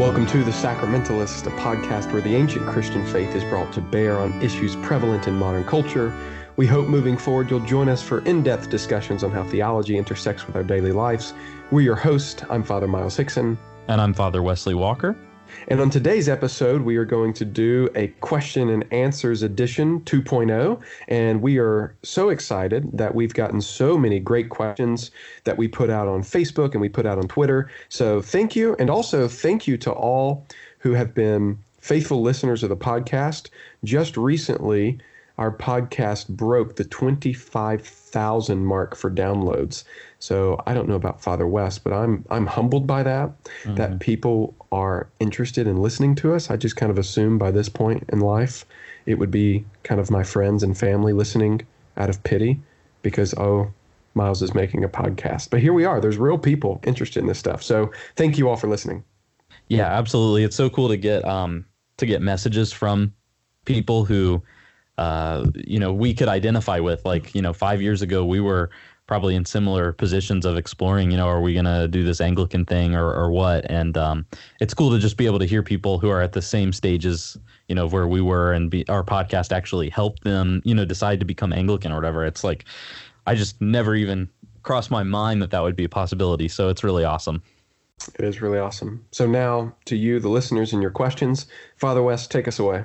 Welcome to The Sacramentalist, a podcast where the ancient Christian faith is brought to bear on issues prevalent in modern culture. We hope moving forward you'll join us for in depth discussions on how theology intersects with our daily lives. We're your host. I'm Father Miles Hickson. And I'm Father Wesley Walker. And on today's episode, we are going to do a question and answers edition 2.0. And we are so excited that we've gotten so many great questions that we put out on Facebook and we put out on Twitter. So thank you. And also thank you to all who have been faithful listeners of the podcast. Just recently, our podcast broke the 25,000 mark for downloads. So I don't know about Father West, but I'm I'm humbled by that mm-hmm. that people are interested in listening to us. I just kind of assume by this point in life it would be kind of my friends and family listening out of pity because oh Miles is making a podcast. But here we are. There's real people interested in this stuff. So thank you all for listening. Yeah, absolutely. It's so cool to get um to get messages from people who uh, you know we could identify with like you know five years ago we were probably in similar positions of exploring, you know, are we going to do this Anglican thing or, or what? And um, it's cool to just be able to hear people who are at the same stages, you know, where we were and be, our podcast actually helped them, you know, decide to become Anglican or whatever. It's like, I just never even crossed my mind that that would be a possibility. So it's really awesome. It is really awesome. So now to you, the listeners, and your questions. Father West, take us away.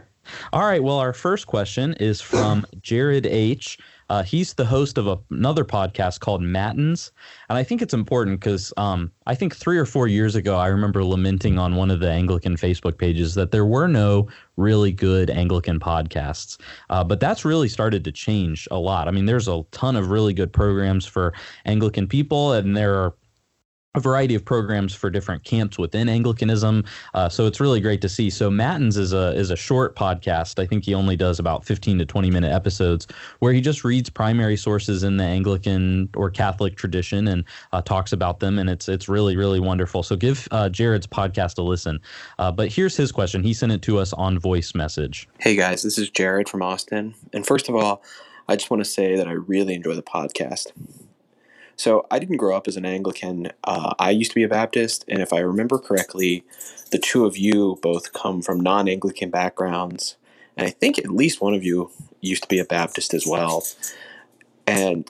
All right. Well, our first question is from Jared H. Uh, he's the host of a, another podcast called Matins, and I think it's important because um, I think three or four years ago I remember lamenting on one of the Anglican Facebook pages that there were no really good Anglican podcasts, uh, but that's really started to change a lot. I mean, there's a ton of really good programs for Anglican people, and there are a variety of programs for different camps within Anglicanism. Uh, so it's really great to see. So Matins is a is a short podcast. I think he only does about 15 to 20 minute episodes where he just reads primary sources in the Anglican or Catholic tradition and uh, talks about them, and it's it's really really wonderful. So give uh, Jared's podcast a listen. Uh, but here's his question. He sent it to us on voice message. Hey guys, this is Jared from Austin, and first of all, I just want to say that I really enjoy the podcast. So I didn't grow up as an Anglican. Uh, I used to be a Baptist, and if I remember correctly, the two of you both come from non Anglican backgrounds. And I think at least one of you used to be a Baptist as well. And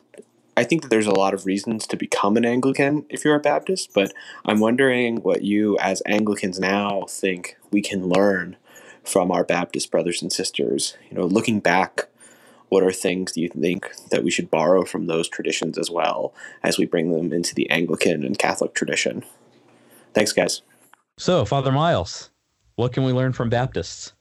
I think that there's a lot of reasons to become an Anglican if you're a Baptist, but I'm wondering what you, as Anglicans now, think we can learn from our Baptist brothers and sisters. You know, looking back what are things do you think that we should borrow from those traditions as well as we bring them into the Anglican and Catholic tradition? Thanks, guys. So, Father Miles, what can we learn from Baptists?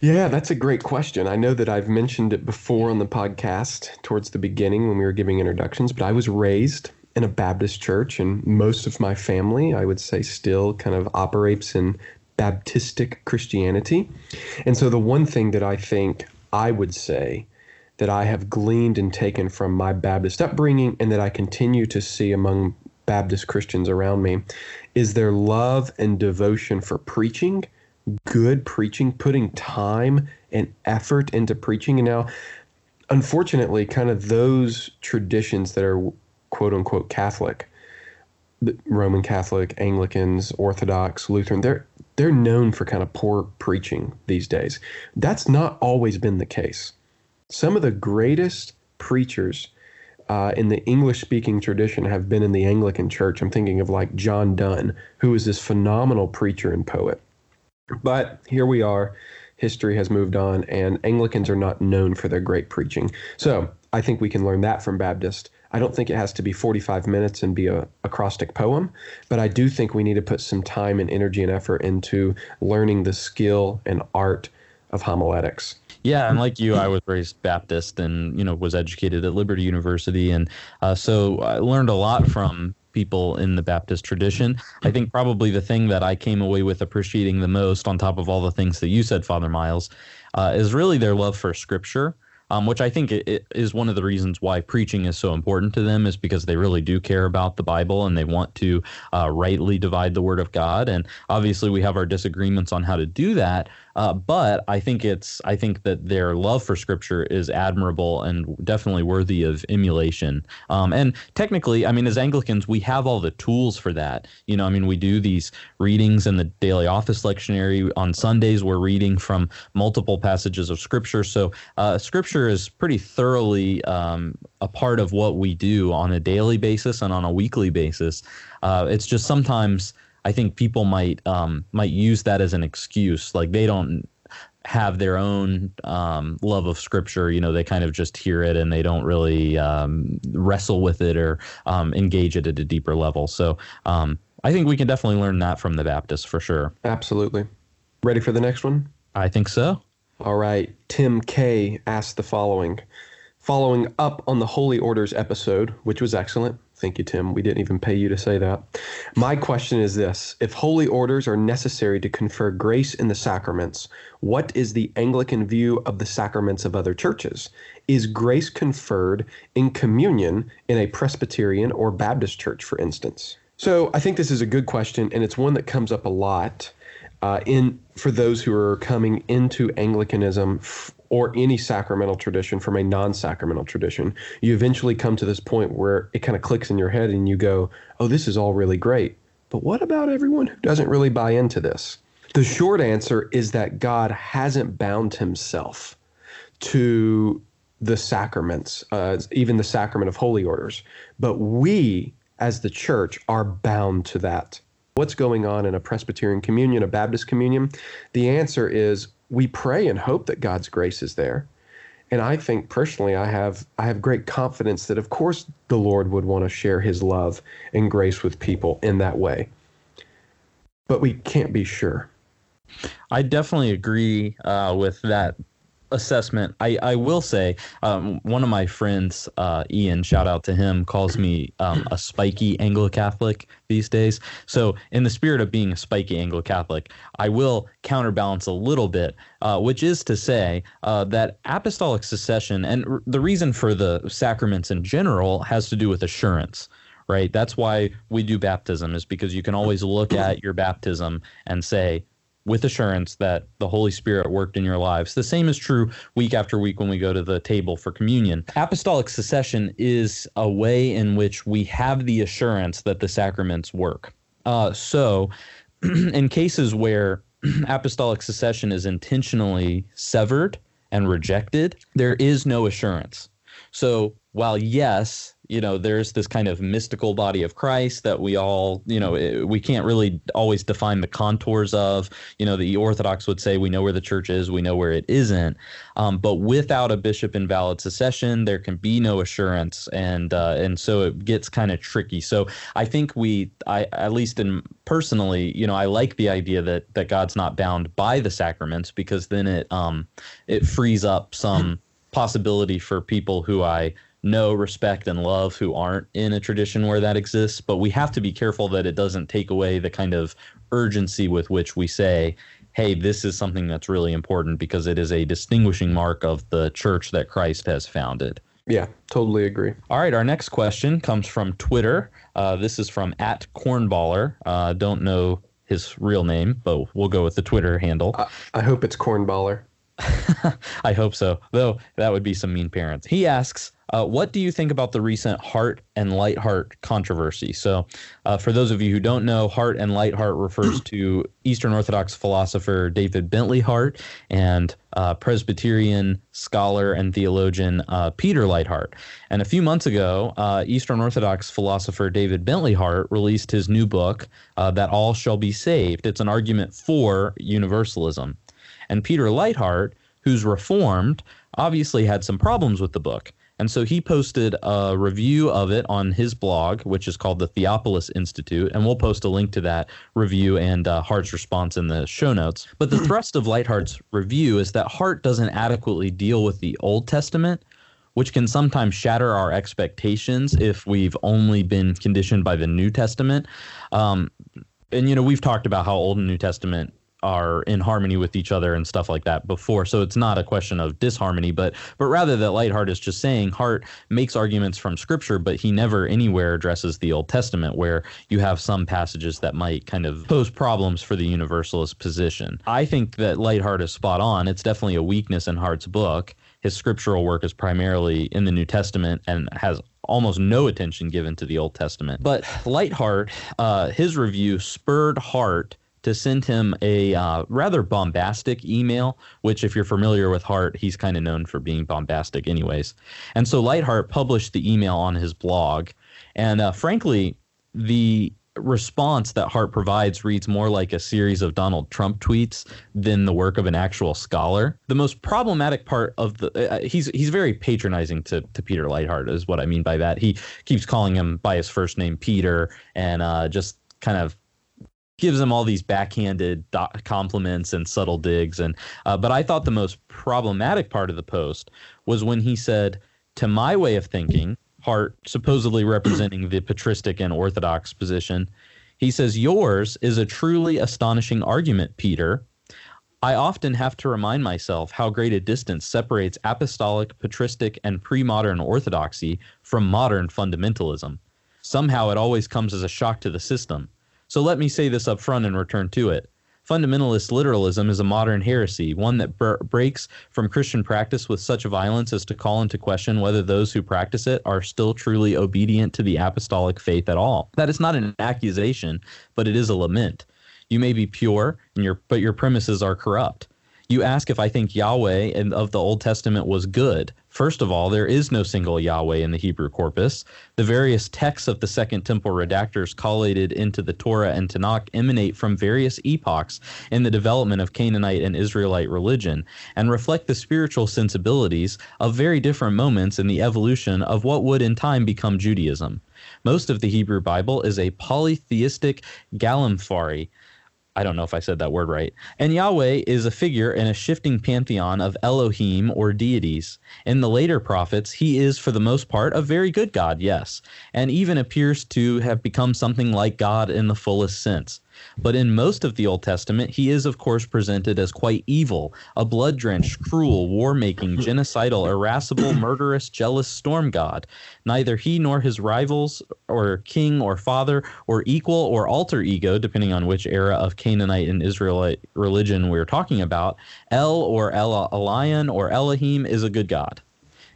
Yeah, that's a great question. I know that I've mentioned it before on the podcast towards the beginning when we were giving introductions, but I was raised in a Baptist church, and most of my family, I would say, still kind of operates in Baptistic Christianity. And so, the one thing that I think I would say that I have gleaned and taken from my Baptist upbringing and that I continue to see among Baptist Christians around me is their love and devotion for preaching, good preaching, putting time and effort into preaching. And now, unfortunately, kind of those traditions that are quote unquote Catholic, Roman Catholic, Anglicans, Orthodox, Lutheran, they're they're known for kind of poor preaching these days. That's not always been the case some of the greatest preachers uh, in the English speaking tradition have been in the Anglican church. I'm thinking of like John Donne, who is this phenomenal preacher and poet. But here we are. History has moved on, and Anglicans are not known for their great preaching. So I think we can learn that from Baptist. I don't think it has to be 45 minutes and be a acrostic poem, but I do think we need to put some time and energy and effort into learning the skill and art of homiletics. Yeah, and like you, I was raised Baptist and you know was educated at Liberty University, and uh, so I learned a lot from people in the Baptist tradition. I think probably the thing that I came away with appreciating the most, on top of all the things that you said, Father Miles, uh, is really their love for Scripture. Um, which I think it, it is one of the reasons why preaching is so important to them, is because they really do care about the Bible and they want to uh, rightly divide the Word of God. And obviously, we have our disagreements on how to do that. Uh, but I think it's I think that their love for Scripture is admirable and definitely worthy of emulation. Um, and technically, I mean, as Anglicans, we have all the tools for that. You know, I mean, we do these readings in the daily office lectionary on Sundays. We're reading from multiple passages of Scripture, so uh, Scripture is pretty thoroughly um, a part of what we do on a daily basis and on a weekly basis. Uh, it's just sometimes I think people might um, might use that as an excuse, like they don't have their own um, love of scripture. You know, they kind of just hear it and they don't really um, wrestle with it or um, engage it at a deeper level. So um, I think we can definitely learn that from the Baptists for sure. Absolutely. Ready for the next one? I think so. All right. Tim K asked the following. Following up on the Holy Orders episode, which was excellent, Thank you, Tim. We didn't even pay you to say that. My question is this If holy orders are necessary to confer grace in the sacraments, what is the Anglican view of the sacraments of other churches? Is grace conferred in communion in a Presbyterian or Baptist church, for instance? So I think this is a good question, and it's one that comes up a lot. Uh, in for those who are coming into Anglicanism f- or any sacramental tradition from a non-sacramental tradition, you eventually come to this point where it kind of clicks in your head and you go, "Oh, this is all really great." But what about everyone who doesn't really buy into this? The short answer is that God hasn't bound himself to the sacraments, uh, even the sacrament of holy orders, but we as the church are bound to that. What's going on in a Presbyterian communion, a Baptist communion? The answer is we pray and hope that God's grace is there. And I think personally I have I have great confidence that of course the Lord would want to share his love and grace with people in that way. But we can't be sure. I definitely agree uh, with that assessment. I, I will say um, one of my friends, uh, Ian, shout out to him, calls me um, a spiky Anglo Catholic these days. So, in the spirit of being a spiky Anglo Catholic, I will counterbalance a little bit, uh, which is to say uh, that apostolic succession and r- the reason for the sacraments in general has to do with assurance right? That's why we do baptism, is because you can always look at your baptism and say, with assurance that the Holy Spirit worked in your lives. The same is true week after week when we go to the table for communion. Apostolic succession is a way in which we have the assurance that the sacraments work. Uh, so, in cases where apostolic succession is intentionally severed and rejected, there is no assurance. So, while yes, you know there's this kind of mystical body of christ that we all you know we can't really always define the contours of. You know the orthodox would say we know where the church is we know where it isn't. Um, but without a bishop in valid succession there can be no assurance and uh, and so it gets kind of tricky. So i think we i at least in personally you know i like the idea that that god's not bound by the sacraments because then it um it frees up some possibility for people who i know, respect, and love who aren't in a tradition where that exists. But we have to be careful that it doesn't take away the kind of urgency with which we say, hey, this is something that's really important because it is a distinguishing mark of the church that Christ has founded. Yeah, totally agree. All right, our next question comes from Twitter. Uh, this is from at Cornballer. Uh, don't know his real name, but we'll go with the Twitter handle. I, I hope it's Cornballer. I hope so, though that would be some mean parents. He asks, uh, what do you think about the recent Hart and Leithart controversy? So, uh, for those of you who don't know, Hart and Leithart refers to Eastern Orthodox philosopher David Bentley Hart and uh, Presbyterian scholar and theologian uh, Peter Leithart. And a few months ago, uh, Eastern Orthodox philosopher David Bentley Hart released his new book, uh, That All Shall Be Saved. It's an argument for universalism. And Peter Leithart, who's Reformed, obviously had some problems with the book. And so he posted a review of it on his blog, which is called the Theopolis Institute. And we'll post a link to that review and uh, Hart's response in the show notes. But the thrust of Leithart's review is that Hart doesn't adequately deal with the Old Testament, which can sometimes shatter our expectations if we've only been conditioned by the New Testament. Um, and, you know, we've talked about how Old and New Testament are in harmony with each other and stuff like that before. So it's not a question of disharmony, but but rather that Leithart is just saying Hart makes arguments from Scripture, but he never anywhere addresses the Old Testament, where you have some passages that might kind of pose problems for the Universalist position. I think that Leithart is spot on. It's definitely a weakness in Hart's book. His scriptural work is primarily in the New Testament and has almost no attention given to the Old Testament. But Leithart, uh, his review spurred Hart to send him a uh, rather bombastic email, which, if you're familiar with Hart, he's kind of known for being bombastic, anyways. And so Leithart published the email on his blog. And uh, frankly, the response that Hart provides reads more like a series of Donald Trump tweets than the work of an actual scholar. The most problematic part of the uh, he's he's very patronizing to to Peter Leithart is what I mean by that. He keeps calling him by his first name Peter and uh, just kind of gives him all these backhanded compliments and subtle digs and uh, but I thought the most problematic part of the post was when he said to my way of thinking Hart supposedly representing the patristic and orthodox position. He says, Yours is a truly astonishing argument, Peter. I often have to remind myself how great a distance separates apostolic, patristic, and pre modern orthodoxy from modern fundamentalism. Somehow it always comes as a shock to the system. So let me say this up front and return to it. Fundamentalist literalism is a modern heresy, one that br- breaks from Christian practice with such violence as to call into question whether those who practice it are still truly obedient to the apostolic faith at all. That is not an accusation, but it is a lament. You may be pure, and your, but your premises are corrupt. You ask if I think Yahweh and of the Old Testament was good. First of all, there is no single Yahweh in the Hebrew corpus. The various texts of the Second Temple redactors collated into the Torah and Tanakh emanate from various epochs in the development of Canaanite and Israelite religion and reflect the spiritual sensibilities of very different moments in the evolution of what would in time become Judaism. Most of the Hebrew Bible is a polytheistic gallimaufry I don't know if I said that word right. And Yahweh is a figure in a shifting pantheon of Elohim or deities. In the later prophets, he is, for the most part, a very good God, yes, and even appears to have become something like God in the fullest sense. But in most of the Old Testament, he is, of course, presented as quite evil, a blood drenched, cruel, war making, genocidal, irascible, murderous, jealous storm god. Neither he nor his rivals, or king or father, or equal or alter ego, depending on which era of Canaanite and Israelite religion we're talking about, El or El Elyon or Elohim is a good god.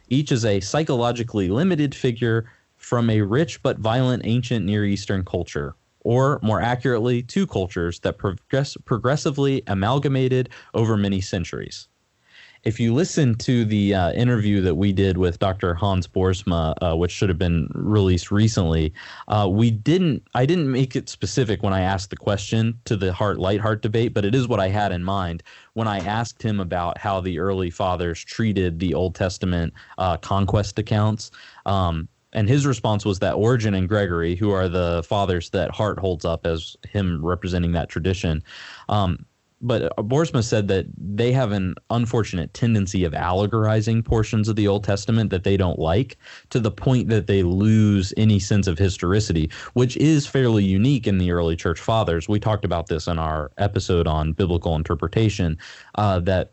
Each is a psychologically limited figure from a rich but violent ancient Near Eastern culture or more accurately, two cultures that progress- progressively amalgamated over many centuries. If you listen to the uh, interview that we did with Dr. Hans Boersma, uh, which should have been released recently, uh, we didn't. I didn't make it specific when I asked the question to the Hart Leithart debate, but it is what I had in mind when I asked him about how the early fathers treated the Old Testament uh, conquest accounts. Um, and his response was that Origen and Gregory, who are the fathers that Hart holds up as him representing that tradition, um, but Boersma said that they have an unfortunate tendency of allegorizing portions of the Old Testament that they don't like to the point that they lose any sense of historicity, which is fairly unique in the early church fathers. We talked about this in our episode on biblical interpretation, uh, that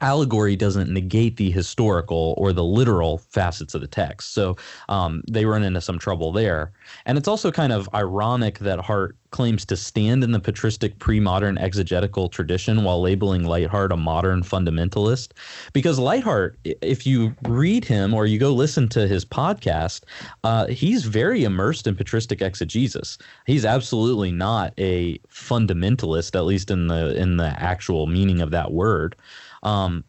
allegory doesn't negate the historical or the literal facets of the text. So um, they run into some trouble there. And it's also kind of ironic that Hart claims to stand in the patristic pre modern exegetical tradition while labeling Leithart a modern fundamentalist. Because Leithart, if you read him or you go listen to his podcast, uh, he's very immersed in patristic exegesis. He's absolutely not a fundamentalist, at least in the in the actual meaning of that word. Um,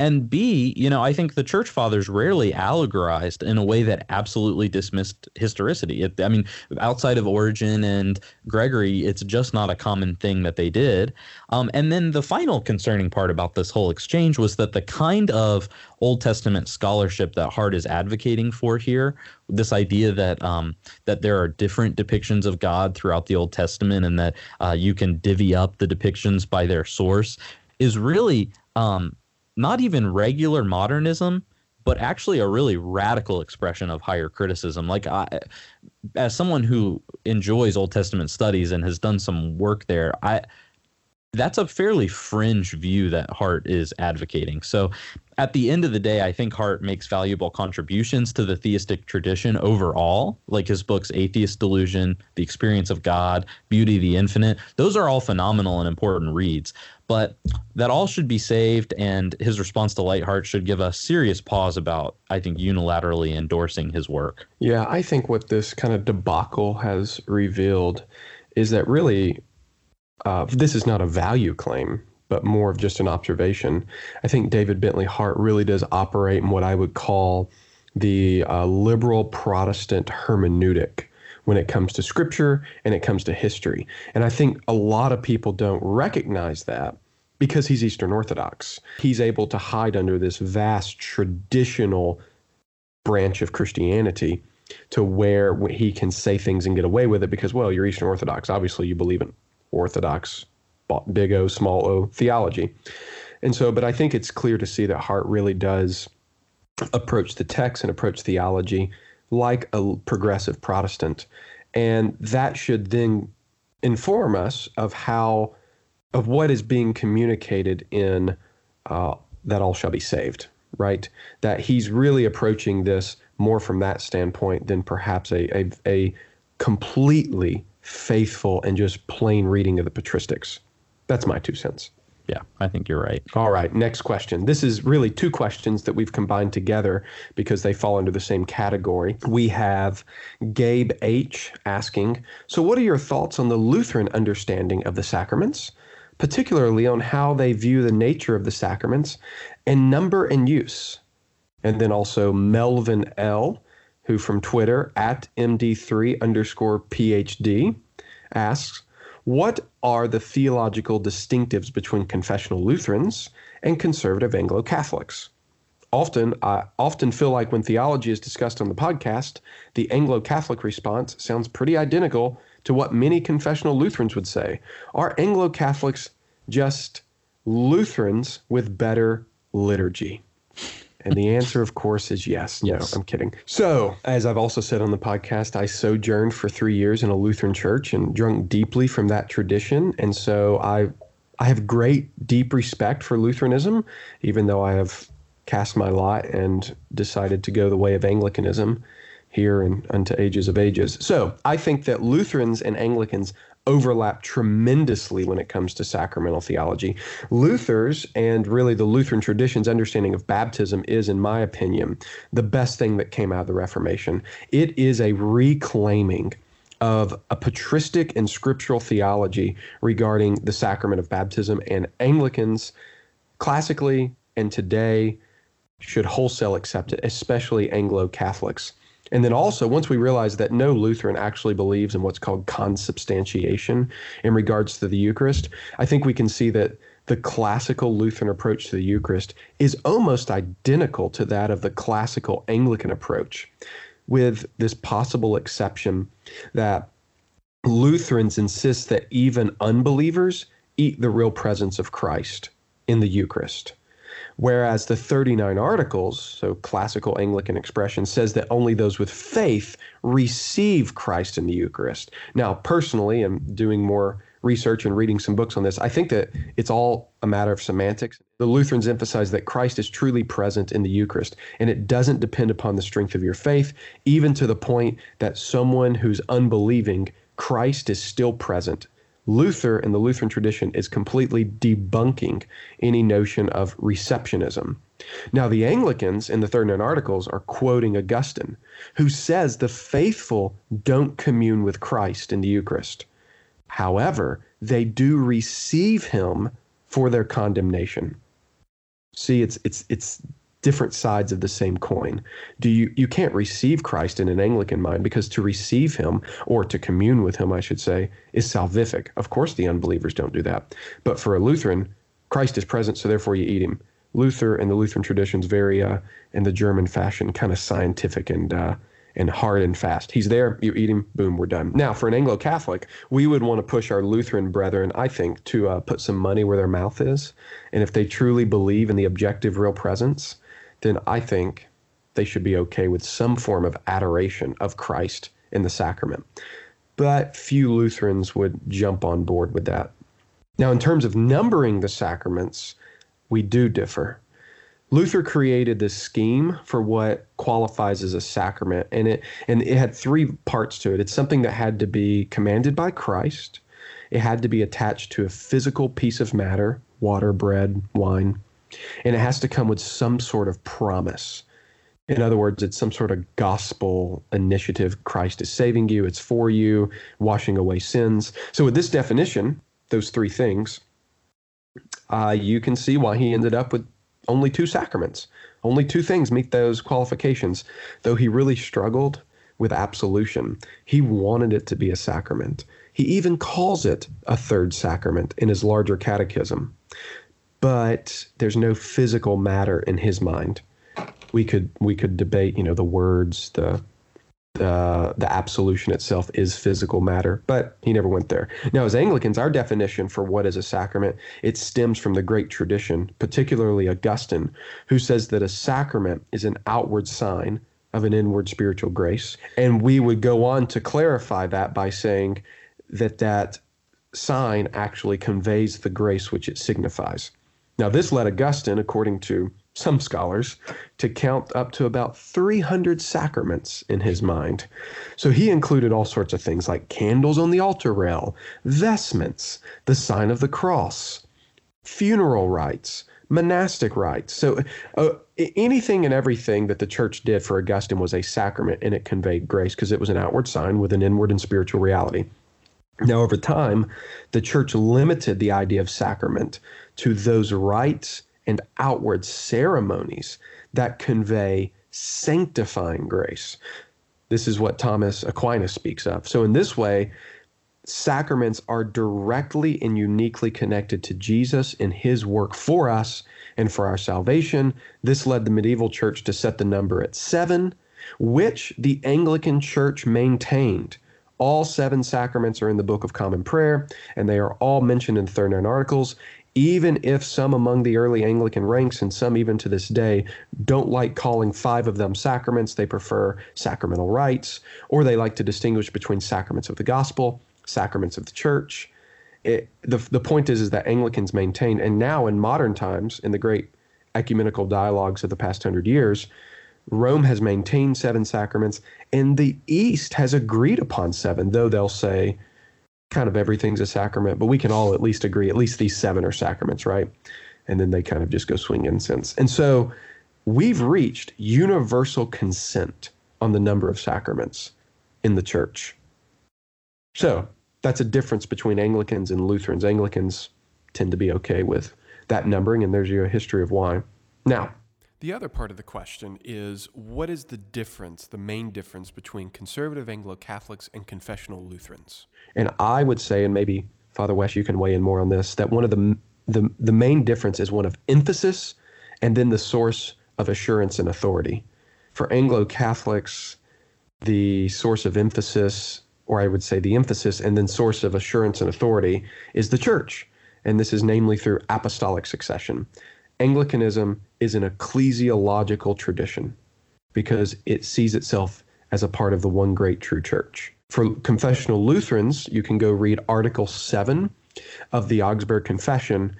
and B, you know, I think the church fathers rarely allegorized in a way that absolutely dismissed historicity. It, I mean, outside of Origen and Gregory, it's just not a common thing that they did. Um, and then the final concerning part about this whole exchange was that the kind of Old Testament scholarship that Hart is advocating for here, this idea that um, that there are different depictions of God throughout the Old Testament, and that uh, you can divvy up the depictions by their source, is really um, not even regular modernism, but actually a really radical expression of higher criticism. Like I, as someone who enjoys Old Testament studies and has done some work there, I that's a fairly fringe view that Hart is advocating. So, at the end of the day, I think Hart makes valuable contributions to the theistic tradition overall, like his books Atheist Delusion, The Experience of God, Beauty of the Infinite. Those are all phenomenal and important reads. But that all should be saved, and his response to Leithart should give us serious pause about, I think, unilaterally endorsing his work. Yeah, I think what this kind of debacle has revealed is that really uh, this is not a value claim, but more of just an observation. I think David Bentley Hart really does operate in what I would call the uh, liberal Protestant hermeneutic when it comes to scripture and it comes to history. And I think a lot of people don't recognize that because he's Eastern Orthodox. He's able to hide under this vast traditional branch of Christianity to where he can say things and get away with it because, well, you're Eastern Orthodox. Obviously, you believe in Orthodox, big O, small o theology. And so, but I think it's clear to see that Hart really does approach the text and approach theology like a progressive Protestant. And that should then inform us of how, of what is being communicated in uh, that all shall be saved, right? That he's really approaching this more from that standpoint than perhaps a, a, a completely faithful and just plain reading of the patristics. That's my two cents. Yeah, I think you're right. All right, next question. This is really two questions that we've combined together because they fall under the same category. We have Gabe H asking So, what are your thoughts on the Lutheran understanding of the sacraments, particularly on how they view the nature of the sacraments and number and use? And then also Melvin L who from Twitter at MD3 underscore PhD asks, What are the theological distinctives between confessional Lutherans and conservative Anglo Catholics? Often, I often feel like when theology is discussed on the podcast, the Anglo Catholic response sounds pretty identical to what many confessional Lutherans would say. Are Anglo Catholics just Lutherans with better liturgy? And the answer, of course, is yes. yes. No, I'm kidding. So, as I've also said on the podcast, I sojourned for three years in a Lutheran church and drunk deeply from that tradition. And so I, I have great, deep respect for Lutheranism, even though I have cast my lot and decided to go the way of Anglicanism here and unto ages of ages. So I think that Lutherans and Anglicans overlap tremendously when it comes to sacramental theology. Luther's and really the Lutheran tradition's understanding of baptism is, in my opinion, the best thing that came out of the Reformation. It is a reclaiming of a patristic and scriptural theology regarding the sacrament of baptism, and Anglicans classically and today should wholesale accept it, especially Anglo Catholics. And then also, once we realize that no Lutheran actually believes in what's called consubstantiation in regards to the Eucharist, I think we can see that the classical Lutheran approach to the Eucharist is almost identical to that of the classical Anglican approach, with this possible exception that Lutherans insist that even unbelievers eat the real presence of Christ in the Eucharist. Whereas the 39 articles, so classical Anglican expression, says that only those with faith receive Christ in the Eucharist. Now, personally, I'm doing more research and reading some books on this. I think that it's all a matter of semantics. The Lutherans emphasize that Christ is truly present in the Eucharist, and it doesn't depend upon the strength of your faith, even to the point that someone who's unbelieving, Christ is still present Luther and the Lutheran tradition is completely debunking any notion of receptionism. Now, the Anglicans in the 39 Articles are quoting Augustine, who says the faithful don't commune with Christ in the Eucharist. However, they do receive him for their condemnation. See, it's it's it's different sides of the same coin. Do you you can't receive Christ in an Anglican mind because to receive him or to commune with him, I should say, is salvific. Of course the unbelievers don't do that. But for a Lutheran, Christ is present, so therefore you eat him. Luther and the Lutheran traditions very uh, in the German fashion, kind of scientific and uh, and hard and fast. He's there, you eat him, boom, we're done. Now, for an Anglo Catholic, we would want to push our Lutheran brethren, I think, to uh, put some money where their mouth is. And if they truly believe in the objective real presence, then I think they should be okay with some form of adoration of Christ in the sacrament. But few Lutherans would jump on board with that. Now, in terms of numbering the sacraments, we do differ. Luther created this scheme for what qualifies as a sacrament, and it and it had three parts to it. It's something that had to be commanded by Christ. It had to be attached to a physical piece of matter, water, bread, wine, and it has to come with some sort of promise. In other words, it's some sort of gospel initiative. Christ is saving you, it's for you, washing away sins. So, with this definition, those three things, uh, you can see why he ended up with only two sacraments. Only two things meet those qualifications. Though he really struggled with absolution, he wanted it to be a sacrament. He even calls it a third sacrament in his larger catechism. But there's no physical matter in his mind. We could we could debate, you know, the words, the the the absolution itself is physical matter, but he never went there. Now, as Anglicans, our definition for what is a sacrament it stems from the great tradition, particularly Augustine, who says that a sacrament is an outward sign of an inward spiritual grace, and we would go on to clarify that by saying that that sign actually conveys the grace which it signifies. Now, this led Augustine, according to some scholars, to count up to about 300 sacraments in his mind. So he included all sorts of things like candles on the altar rail, vestments, the sign of the cross, funeral rites, monastic rites. So uh, anything and everything that the church did for Augustine was a sacrament and it conveyed grace because it was an outward sign with an inward and spiritual reality. Now, over time, the church limited the idea of sacrament to those rites and outward ceremonies that convey sanctifying grace. This is what Thomas Aquinas speaks of. So, in this way, sacraments are directly and uniquely connected to Jesus and his work for us and for our salvation. This led the medieval church to set the number at seven, which the Anglican church maintained. All seven sacraments are in the Book of Common Prayer, and they are all mentioned in the 39 articles even if some among the early Anglican ranks and some even to this day don't like calling five of them sacraments, they prefer sacramental rites, or they like to distinguish between sacraments of the gospel, sacraments of the church. It, the, the point is, is that Anglicans maintain, and now in modern times, in the great ecumenical dialogues of the past hundred years, Rome has maintained seven sacraments, and the East has agreed upon seven, though they'll say kind of everything's a sacrament, but we can all at least agree at least these seven are sacraments, right? And then they kind of just go swing incense. And so we've reached universal consent on the number of sacraments in the church. So that's a difference between Anglicans and Lutherans. Anglicans tend to be okay with that numbering, and there's your history of why. Now, the other part of the question is what is the difference, the main difference between conservative Anglo Catholics and confessional Lutherans? And I would say, and maybe Father West, you can weigh in more on this, that one of the the, the main difference is one of emphasis and then the source of assurance and authority. For Anglo Catholics, the source of emphasis, or I would say the emphasis and then source of assurance and authority, is the church. And this is namely through apostolic succession. Anglicanism is an ecclesiological tradition because it sees itself as a part of the one great true church. For confessional Lutherans, you can go read Article 7 of the Augsburg Confession.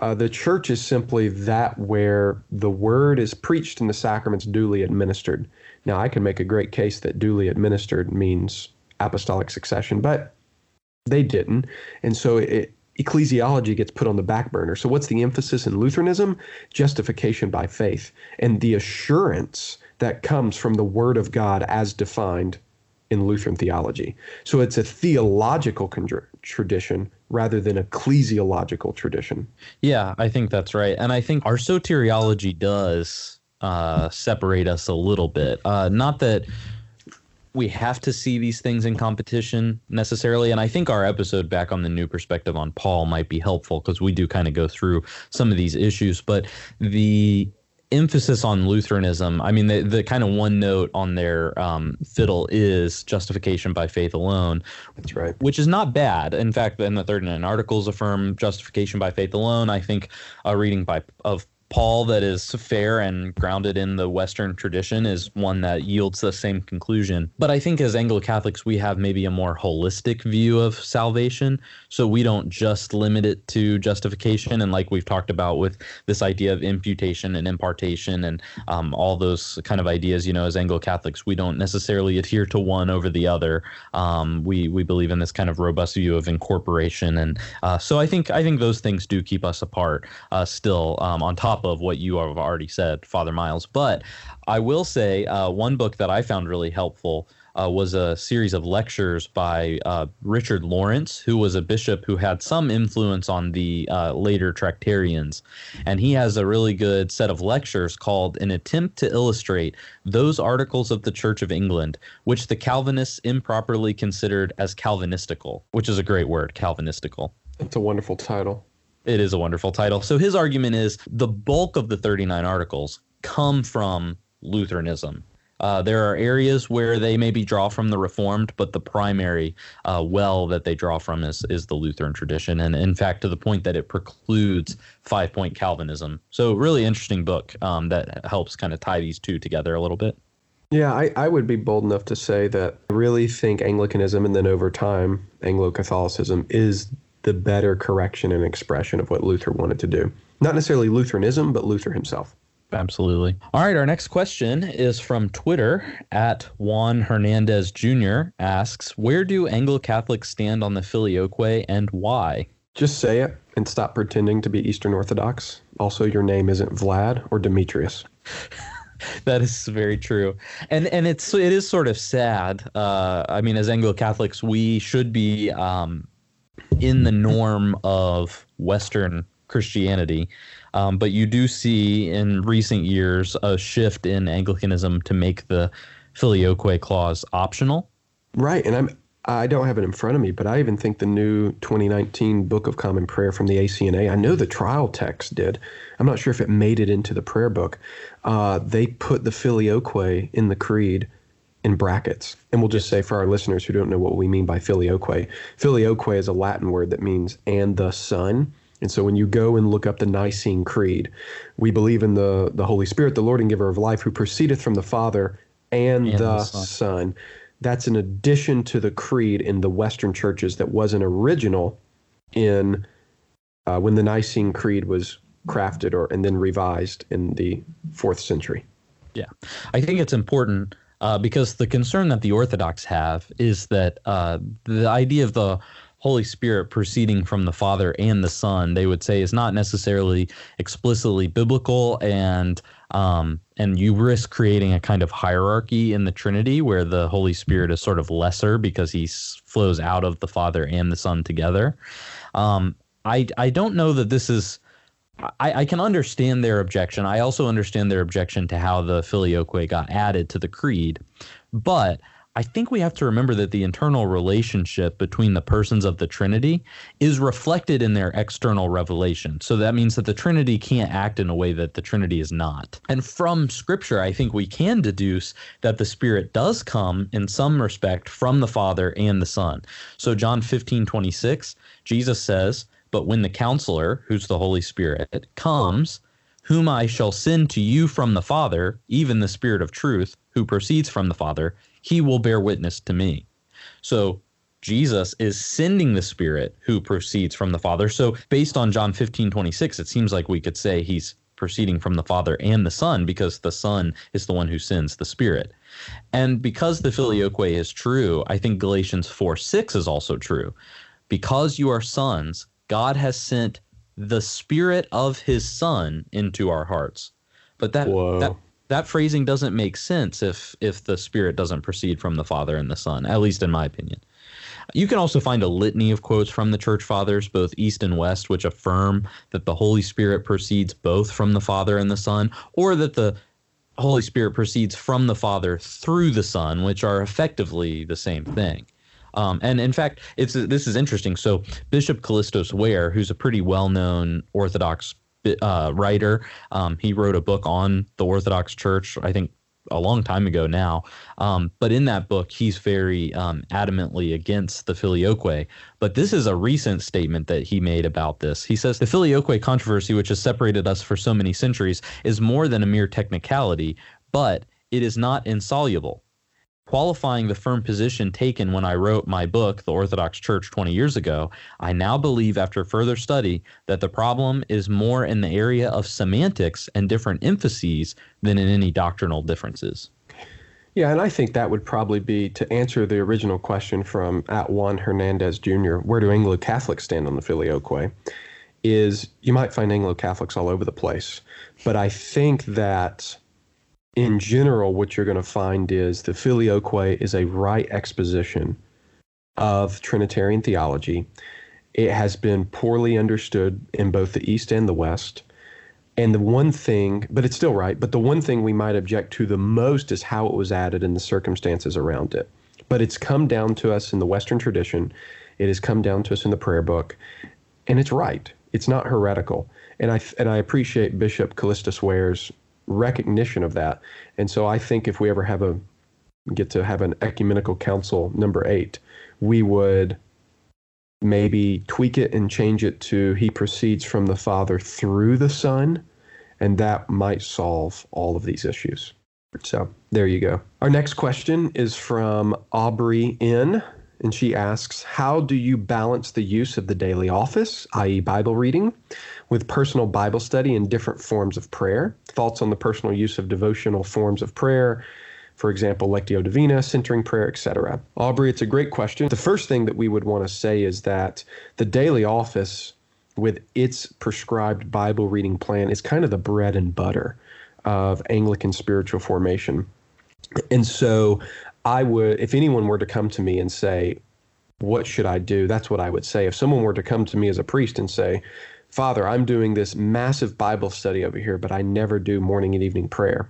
Uh, the church is simply that where the word is preached and the sacraments duly administered. Now, I can make a great case that duly administered means apostolic succession, but they didn't. And so it, ecclesiology gets put on the back burner. So, what's the emphasis in Lutheranism? Justification by faith and the assurance that comes from the Word of God as defined in Lutheran theology. So, it's a theological con- tradition rather than ecclesiological tradition. Yeah, I think that's right. And I think our soteriology does uh, separate us a little bit. Uh, not that we have to see these things in competition necessarily. And I think our episode back on the new perspective on Paul might be helpful because we do kind of go through some of these issues. But the emphasis on Lutheranism, I mean, the, the kind of one note on their um, fiddle is justification by faith alone. That's right. Which is not bad. In fact, in the 39 articles affirm justification by faith alone. I think a reading by of Paul that is fair and grounded in the Western tradition is one that yields the same conclusion. But I think as Anglo Catholics, we have maybe a more holistic view of salvation. So we don't just limit it to justification. And like we've talked about with this idea of imputation and impartation and um, all those kind of ideas, you know, as Anglo Catholics, we don't necessarily adhere to one over the other. Um, we, we believe in this kind of robust view of incorporation. And uh, so I think, I think those things do keep us apart uh, still um, on top top of what you have already said, Father Miles. But I will say uh, one book that I found really helpful uh, was a series of lectures by uh, Richard Laurence, who was a bishop who had some influence on the uh, later Tractarians. And he has a really good set of lectures called An Attempt to Illustrate Those Articles of the Church of England, which the Calvinists improperly considered as Calvinistical, which is a great word, Calvinistical. It's a wonderful title. It is a wonderful title. So his argument is the bulk of the 39 articles come from Lutheranism. Uh, there are areas where they maybe draw from the Reformed, but the primary uh, well that they draw from is is the Lutheran tradition, and in fact, to the point that it precludes five point Calvinism. So, really interesting book um, that helps kind of tie these two together a little bit. Yeah, I, I would be bold enough to say that I really think Anglicanism and then over time Anglo Catholicism is the better correction and expression of what Luther wanted to do. Not necessarily Lutheranism, but Luther himself. Absolutely. All right, our next question is from Twitter at Juan Hernandez Jr. asks, Where do Anglo Catholics stand on the filioque and why? Just say it and stop pretending to be Eastern Orthodox. Also, your name isn't Vlad or Demetrius. that is very true, and and it's it is sort of sad. Uh, I mean, as Anglo Catholics, we should be um, in the norm of Western Christianity. Um, but you do see in recent years a shift in Anglicanism to make the filioque clause optional. Right, and I'm I don't have it in front of me, but I even think the new 2019 Book of Common Prayer from the ACNA, I know the trial text did. I'm not sure if it made it into the prayer book. Uh, they put the filioque in the creed in brackets. And we'll just say for our listeners who don't know what we mean by filioque, filioque is a Latin word that means and the Son. And so when you go and look up the Nicene Creed, we believe in the, the Holy Spirit, the Lord and giver of life, who proceedeth from the Father and, and the, the Son. Son. That's an addition to the creed in the Western churches that wasn't original in uh, when the Nicene Creed was crafted or and then revised in the fourth century. Yeah, I think it's important uh, because the concern that the Orthodox have is that uh, the idea of the Holy Spirit proceeding from the Father and the Son, they would say, is not necessarily explicitly biblical, and um, and you risk creating a kind of hierarchy in the Trinity where the Holy Spirit is sort of lesser because he flows out of the Father and the Son together. Um, I I don't know that this is I, I, can understand their objection. I also understand their objection to how the filioque got added to the creed. But I think we have to remember that the internal relationship between the persons of the Trinity is reflected in their external revelation. So that means that the Trinity can't act in a way that the Trinity is not. And from Scripture, I think we can deduce that the Spirit does come in some respect from the Father and the Son. So John 15, 26, Jesus says, but when the counselor, who's the Holy Spirit, comes, whom I shall send to you from the Father, even the Spirit of truth, who proceeds from the Father, he will bear witness to me. So Jesus is sending the Spirit who proceeds from the Father. So based on John 15, 26, it seems like we could say he's proceeding from the Father and the Son because the Son is the one who sends the Spirit. And because the filioque is true, I think Galatians 4 6 is also true. Because you are sons, God has sent the spirit of his son into our hearts. But that Whoa. that that phrasing doesn't make sense if if the spirit doesn't proceed from the father and the son, at least in my opinion. You can also find a litany of quotes from the church fathers, both east and west, which affirm that the Holy Spirit proceeds both from the Father and the Son, or that the Holy Spirit proceeds from the Father through the Son, which are effectively the same thing. Um, and in fact, it's this is interesting. So Bishop Kallistos Ware, who's a pretty well-known Orthodox uh, writer, um, he wrote a book on the Orthodox Church. I think a long time ago now. Um, but in that book, he's very um, adamantly against the filioque. But this is a recent statement that he made about this. He says the filioque controversy, which has separated us for so many centuries, is more than a mere technicality, but it is not insoluble qualifying the firm position taken when I wrote my book, The Orthodox Church, 20 years ago, I now believe, after further study, that the problem is more in the area of semantics and different emphases than in any doctrinal differences. Yeah, and I think that would probably be to answer the original question from at Juan Hernandez Jr. Where do Anglo Catholics stand on the filioque? Is you might find Anglo Catholics all over the place, but I think that in general, what you're going to find is the filioque is a right exposition of Trinitarian theology. It has been poorly understood in both the East and the West. And the one thing, but it's still right, but the one thing we might object to the most is how it was added and the circumstances around it. But it's come down to us in the Western tradition, it has come down to us in the prayer book, and it's right. It's not heretical. And I, and I appreciate Bishop Kallistos Ware's recognition of that. And so I think if we ever have a get to have an ecumenical council number eight, we would maybe tweak it and change it to he proceeds from the Father through the Son, and that might solve all of these issues. So there you go. Our next question is from Aubrey N. And she asks, How do you balance the use of the daily office, i.e., Bible reading, with personal Bible study and different forms of prayer? Thoughts on the personal use of devotional forms of prayer, for example, Lectio Divina, centering prayer, etc. Aubrey, it's a great question. The first thing that we would want to say is that the daily office, with its prescribed Bible reading plan, is kind of the bread and butter of Anglican spiritual formation. And so I would, if anyone were to come to me and say, What should I do? That's what I would say. If someone were to come to me as a priest and say, Father, I'm doing this massive Bible study over here, but I never do morning and evening prayer.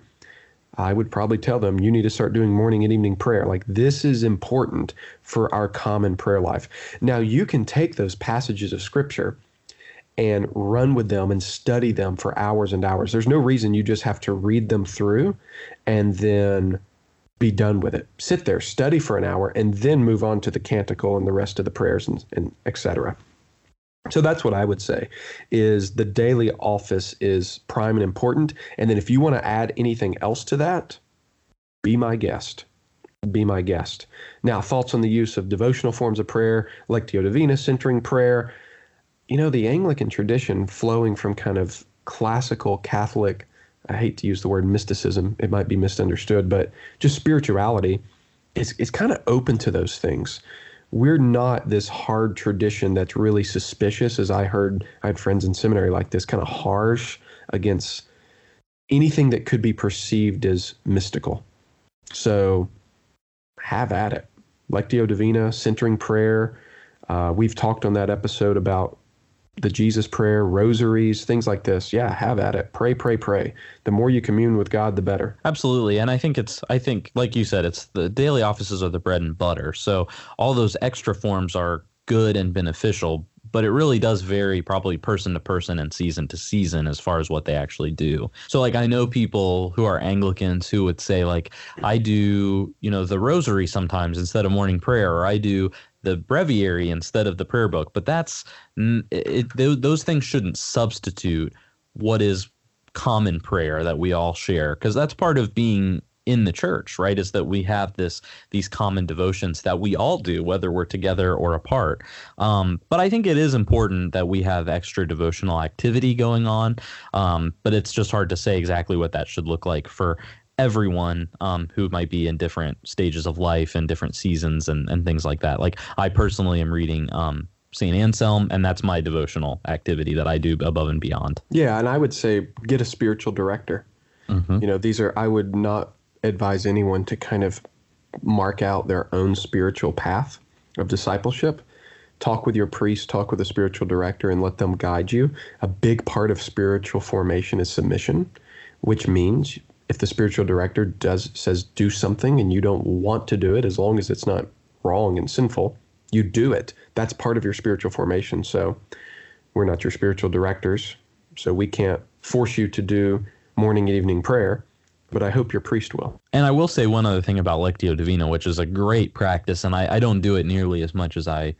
I would probably tell them, you need to start doing morning and evening prayer. Like, this is important for our common prayer life. Now, you can take those passages of scripture and run with them and study them for hours and hours. There's no reason you just have to read them through and then be done with it. Sit there, study for an hour, and then move on to the canticle and the rest of the prayers and, and etc. So that's what I would say is the daily office is prime and important. And then if you want to add anything else to that, be my guest. Be my guest. Now, thoughts on the use of devotional forms of prayer, Lectio Divina, centering prayer. You know, the Anglican tradition flowing from kind of classical Catholic I hate to use the word mysticism, it might be misunderstood, but just spirituality is, is kind of open to those things. We're not this hard tradition that's really suspicious, as I heard, I had friends in seminary like this, kind of harsh against anything that could be perceived as mystical. So have at it. Lectio Divina, centering prayer. Uh, we've talked on that episode about the Jesus prayer, rosaries, things like this. Yeah, have at it. Pray, pray, pray. The more you commune with God, the better. Absolutely. And I think it's, I think, like you said, it's the daily offices are the bread and butter. So all those extra forms are good and beneficial, but it really does vary probably person to person and season to season as far as what they actually do. So like I know people who are Anglicans who would say like I do, you know, the rosary sometimes instead of morning prayer or I do the breviary instead of the prayer book. But that's it, it, those things shouldn't substitute what is common prayer that we all share because that's part of being in the church right is that we have this these common devotions that we all do whether we're together or apart um, but i think it is important that we have extra devotional activity going on um, but it's just hard to say exactly what that should look like for everyone um, who might be in different stages of life and different seasons and, and things like that. Like I personally am reading um, St. Anselm, and that's my devotional activity that I do above and beyond. Yeah, and I would say get a spiritual director. Mm-hmm. You know, these are, I would not advise anyone to kind of mark out their own spiritual path of discipleship. Talk with your priest, talk with a spiritual director, and let them guide you. A big part of spiritual formation is submission, which means if the spiritual director does says do something and you don't want to do it as long as it's not wrong and sinful you do it that's part of your spiritual formation so we're not your spiritual directors so we can't force you to do morning and evening prayer but I hope your priest will. And I will say one other thing about Lectio Divina, which is a great practice, and I, I don't do it nearly as much as I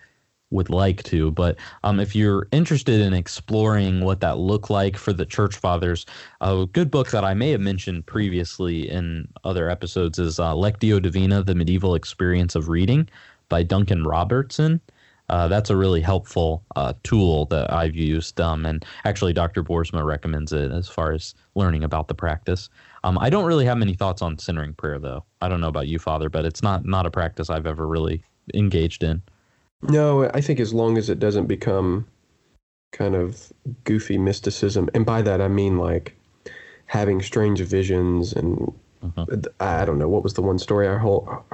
would like to. But um, if you're interested in exploring what that looked like for the church fathers, a good book that I may have mentioned previously in other episodes is uh, Lectio Divina: The Medieval Experience of Reading by Duncan Robertson. Uh, that's a really helpful uh, tool that I've used, um, and actually, Dr. Boersma recommends it as far as learning about the practice. Um, I don't really have many thoughts on centering prayer, though. I don't know about you, Father, but it's not not a practice I've ever really engaged in. No, I think as long as it doesn't become kind of goofy mysticism, and by that I mean like having strange visions and uh-huh. I don't know what was the one story I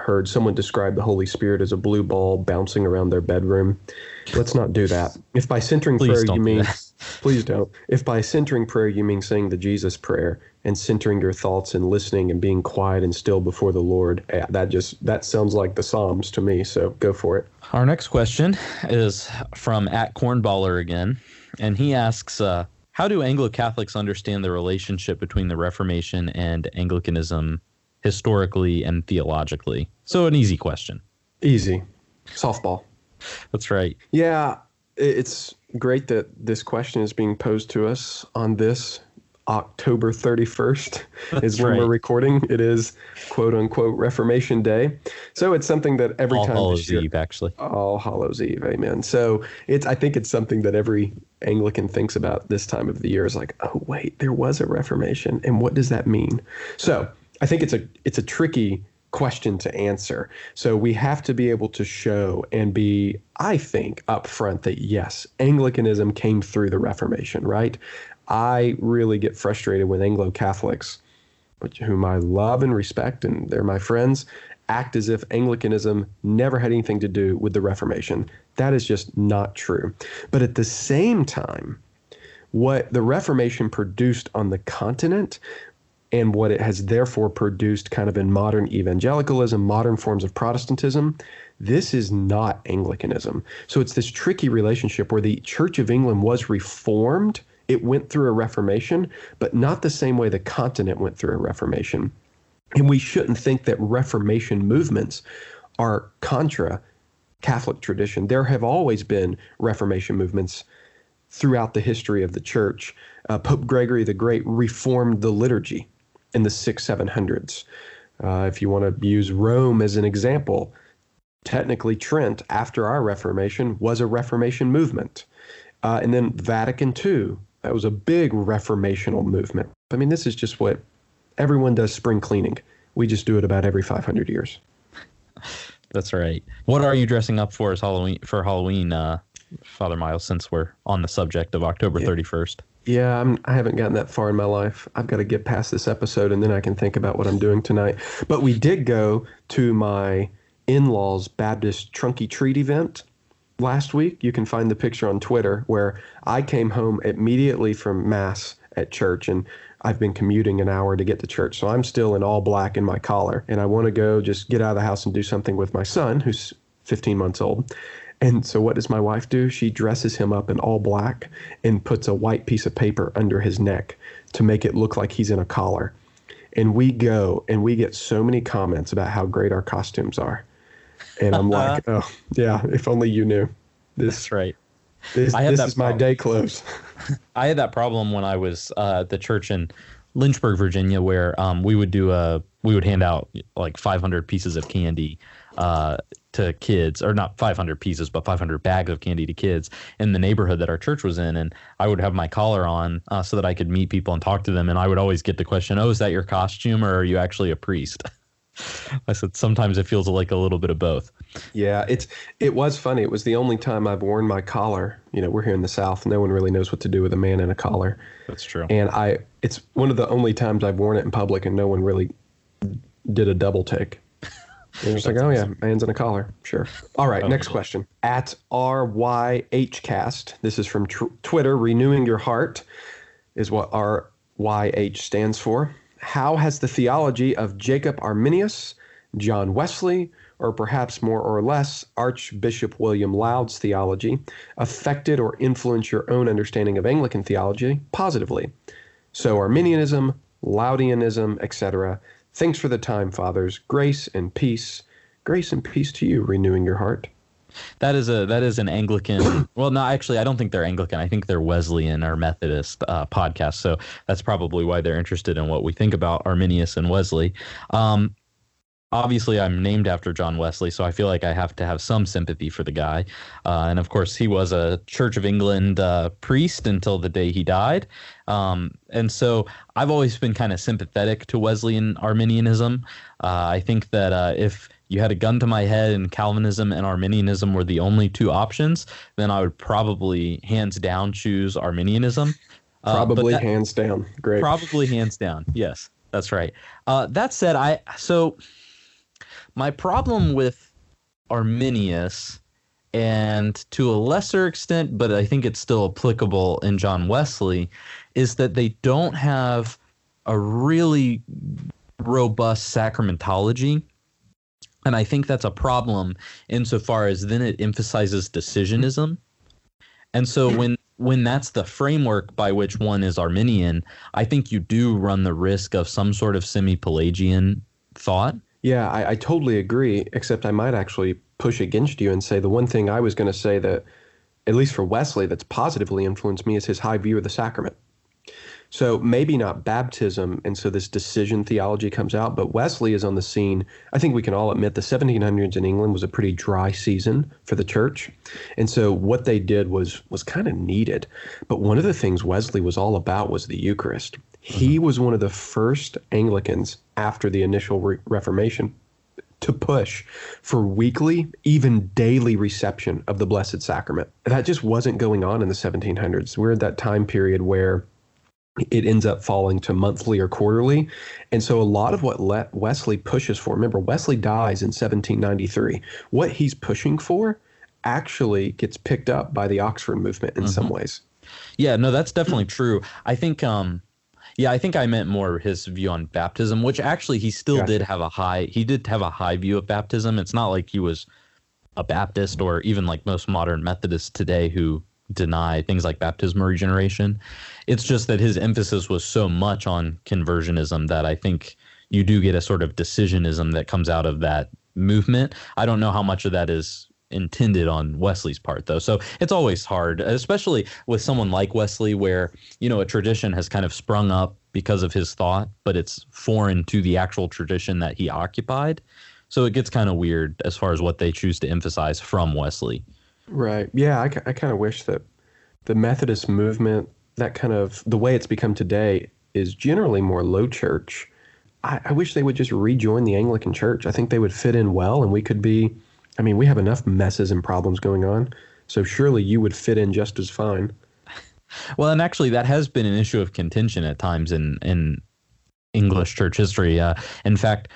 heard. Someone described the Holy Spirit as a blue ball bouncing around their bedroom. Let's not do that. If by centering prayer you mean, please don't. If by centering prayer you mean saying the Jesus prayer and centering your thoughts and listening and being quiet and still before the Lord, eh, that just that sounds like the Psalms to me. So go for it. Our next question is from at Cornballer again, and he asks. Uh, how do Anglo Catholics understand the relationship between the Reformation and Anglicanism historically and theologically? So, an easy question. Easy. Softball. That's right. Yeah, it's great that this question is being posed to us on this October 31st is when right. we're recording. It is quote unquote Reformation Day. So it's something that every All time Hallows year, Eve, actually. All Hallows Eve, amen. So it's I think it's something that every Anglican thinks about this time of the year is like, oh wait, there was a Reformation, and what does that mean? So I think it's a it's a tricky question to answer. So we have to be able to show and be, I think, upfront that yes, Anglicanism came through the Reformation, right? I really get frustrated when Anglo Catholics, whom I love and respect, and they're my friends, act as if Anglicanism never had anything to do with the Reformation. That is just not true. But at the same time, what the Reformation produced on the continent and what it has therefore produced kind of in modern evangelicalism, modern forms of Protestantism, this is not Anglicanism. So it's this tricky relationship where the Church of England was reformed it went through a reformation, but not the same way the continent went through a reformation. And we shouldn't think that reformation movements are contra Catholic tradition. There have always been reformation movements throughout the history of the church. Uh, Pope Gregory the Great reformed the liturgy in the six, seven hundreds. Uh, if you want to use Rome as an example, technically Trent, after our Reformation, was a Reformation movement. Uh, and then Vatican II that was a big reformational movement. I mean, this is just what everyone does spring cleaning. We just do it about every 500 years. That's right. What are you dressing up for as Halloween for Halloween, uh, Father Miles? Since we're on the subject of October thirty first. Yeah, I'm, I haven't gotten that far in my life. I've got to get past this episode, and then I can think about what I'm doing tonight. But we did go to my in-laws Baptist trunky treat event last week. You can find the picture on Twitter where I came home immediately from Mass at church and I've been commuting an hour to get to church. So I'm still in all black in my collar and I want to go just get out of the house and do something with my son who's 15 months old. And so what does my wife do? She dresses him up in all black and puts a white piece of paper under his neck to make it look like he's in a collar. And we go and we get so many comments about how great our costumes are. And I'm like, oh, yeah, if only you knew. This, That's right. This, I had this that is problem. my day clothes. I had that problem when I was uh, at the church in Lynchburg, Virginia, where um, we would do a we would hand out like 500 pieces of candy uh, to kids, or not 500 pieces, but 500 bags of candy to kids in the neighborhood that our church was in. And I would have my collar on uh, so that I could meet people and talk to them. And I would always get the question, "Oh, is that your costume, or are you actually a priest?" I said sometimes it feels like a little bit of both. Yeah, it's it was funny. It was the only time I've worn my collar. You know, we're here in the South. No one really knows what to do with a man in a collar. That's true. And I, it's one of the only times I've worn it in public, and no one really did a double take. They're just like, oh awesome. yeah, man's in a collar. Sure. All right, oh, next question. At RYHcast. This is from tr- Twitter. Renewing your heart is what RYH stands for. How has the theology of Jacob Arminius, John Wesley, or perhaps more or less Archbishop William Laud's theology affected or influenced your own understanding of Anglican theology positively? So, Arminianism, Laudianism, etc. Thanks for the time, fathers. Grace and peace. Grace and peace to you, renewing your heart. That is a that is an Anglican. well, no, actually, I don't think they're Anglican. I think they're Wesleyan or Methodist uh, podcast. So that's probably why they're interested in what we think about Arminius and Wesley. Um, obviously I'm named after John Wesley, so I feel like I have to have some sympathy for the guy. Uh, and of course, he was a Church of England uh, priest until the day he died. Um, and so I've always been kind of sympathetic to Wesleyan Arminianism. Uh, I think that uh, if you had a gun to my head and Calvinism and Arminianism were the only two options, then I would probably hands down choose Arminianism. Uh, probably that, hands down. Great. Probably hands down. Yes, that's right. Uh, that said, I so my problem with Arminius, and to a lesser extent, but I think it's still applicable in John Wesley, is that they don't have a really robust sacramentology. And I think that's a problem insofar as then it emphasizes decisionism. And so hmm. when when that's the framework by which one is Arminian, I think you do run the risk of some sort of semi-Pelagian thought. Yeah, I, I totally agree. Except I might actually push against you and say the one thing I was going to say that, at least for Wesley, that's positively influenced me is his high view of the sacrament. So maybe not baptism, and so this decision theology comes out, but Wesley is on the scene. I think we can all admit the 1700s in England was a pretty dry season for the church. And so what they did was was kind of needed. But one of the things Wesley was all about was the Eucharist. He mm-hmm. was one of the first Anglicans after the initial re- Reformation to push for weekly, even daily reception of the Blessed Sacrament. That just wasn't going on in the 1700s. We're at that time period where it ends up falling to monthly or quarterly. And so a lot of what Le- Wesley pushes for, remember, Wesley dies in 1793. What he's pushing for actually gets picked up by the Oxford movement in mm-hmm. some ways. Yeah, no, that's definitely true. I think, um, yeah, I think I meant more his view on baptism, which actually he still gotcha. did have a high, he did have a high view of baptism. It's not like he was a Baptist or even like most modern Methodists today who deny things like baptism baptismal regeneration. It's just that his emphasis was so much on conversionism that I think you do get a sort of decisionism that comes out of that movement. I don't know how much of that is intended on Wesley's part though. So it's always hard, especially with someone like Wesley where, you know, a tradition has kind of sprung up because of his thought, but it's foreign to the actual tradition that he occupied. So it gets kind of weird as far as what they choose to emphasize from Wesley. Right. Yeah, I, I kind of wish that the Methodist movement, that kind of the way it's become today, is generally more low church. I, I wish they would just rejoin the Anglican Church. I think they would fit in well, and we could be. I mean, we have enough messes and problems going on, so surely you would fit in just as fine. Well, and actually, that has been an issue of contention at times in in English church history. Uh, in fact,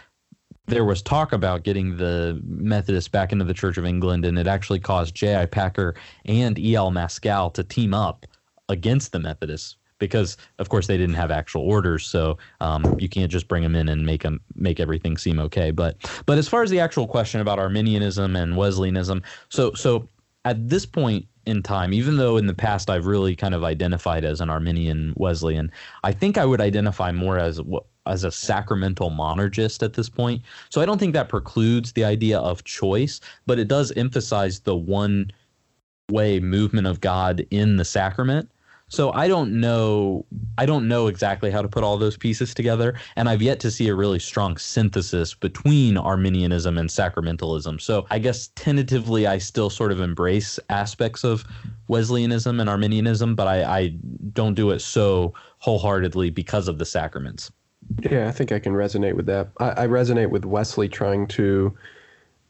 there was talk about getting the Methodists back into the Church of England, and it actually caused J.I. Packer and E.L. Mascall to team up against the Methodists because, of course, they didn't have actual orders, so um, you can't just bring them in and make them make everything seem okay. But but as far as the actual question about Arminianism and Wesleyanism, so so at this point in time, even though in the past I've really kind of identified as an Arminian Wesleyan, I think I would identify more as what as a sacramental monergist at this point. So I don't think that precludes the idea of choice, but it does emphasize the one way movement of God in the sacrament. So I don't know I don't know exactly how to put all those pieces together and I've yet to see a really strong synthesis between Arminianism and sacramentalism. So I guess tentatively I still sort of embrace aspects of Wesleyanism and Arminianism, but I, I don't do it so wholeheartedly because of the sacraments. Yeah, I think I can resonate with that. I, I, resonate with Wesley trying to,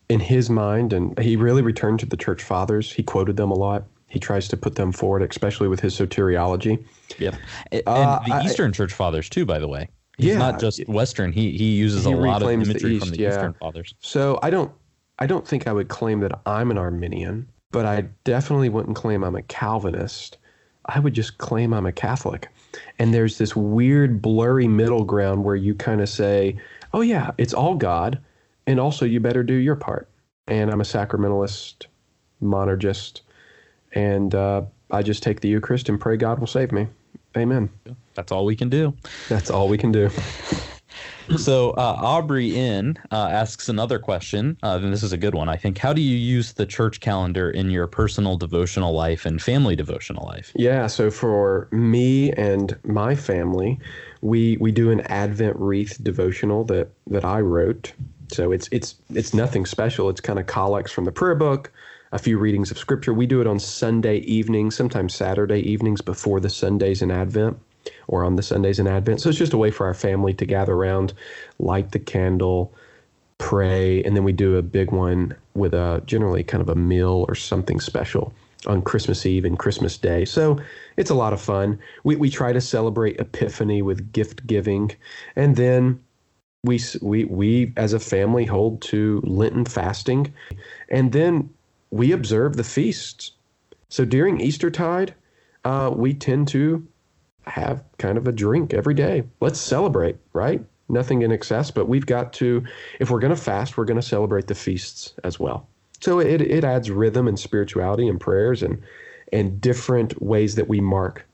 in his mind, and he really returned to the church fathers. He quoted them a lot. He tries to put them forward, especially with his soteriology. Yep, and uh, the Eastern I, church fathers too, by the way. He's yeah, not just Western. He he uses he a lot of imagery East, from the yeah. Eastern fathers. So I don't I don't think I would claim that I'm an Arminian, but I definitely wouldn't claim I'm a Calvinist. I would just claim I'm a Catholic. And there's this weird, blurry middle ground where you kind of say, oh, yeah, it's all God. And also, you better do your part. And I'm a sacramentalist, monergist. And uh, I just take the Eucharist and pray God will save me. Amen. That's all we can do. That's all we can do. So uh, Aubrey in uh, asks another question, uh, and this is a good one, I think. How do you use the church calendar in your personal devotional life and family devotional life? Yeah, so for me and my family, we we do an Advent wreath devotional that that I wrote. So it's it's it's nothing special. It's kind of collects from the prayer book, a few readings of scripture. We do it on Sunday evenings, sometimes Saturday evenings before the Sundays in Advent or on the Sundays in Advent. So it's just a way for our family to gather around, light the candle, pray, and then we do a big one with a generally kind of a meal or something special on Christmas Eve and Christmas Day. So it's a lot of fun. We, we try to celebrate Epiphany with gift giving. And then we, we, we, as a family, hold to Lenten fasting. And then we observe the feasts. So during Eastertide, uh, we tend to have kind of a drink every day. Let's celebrate, right? Nothing in excess, but we've got to, if we're going to fast, we're going to celebrate the feasts as well. So it, it adds rhythm and spirituality and prayers and, and different ways that we mark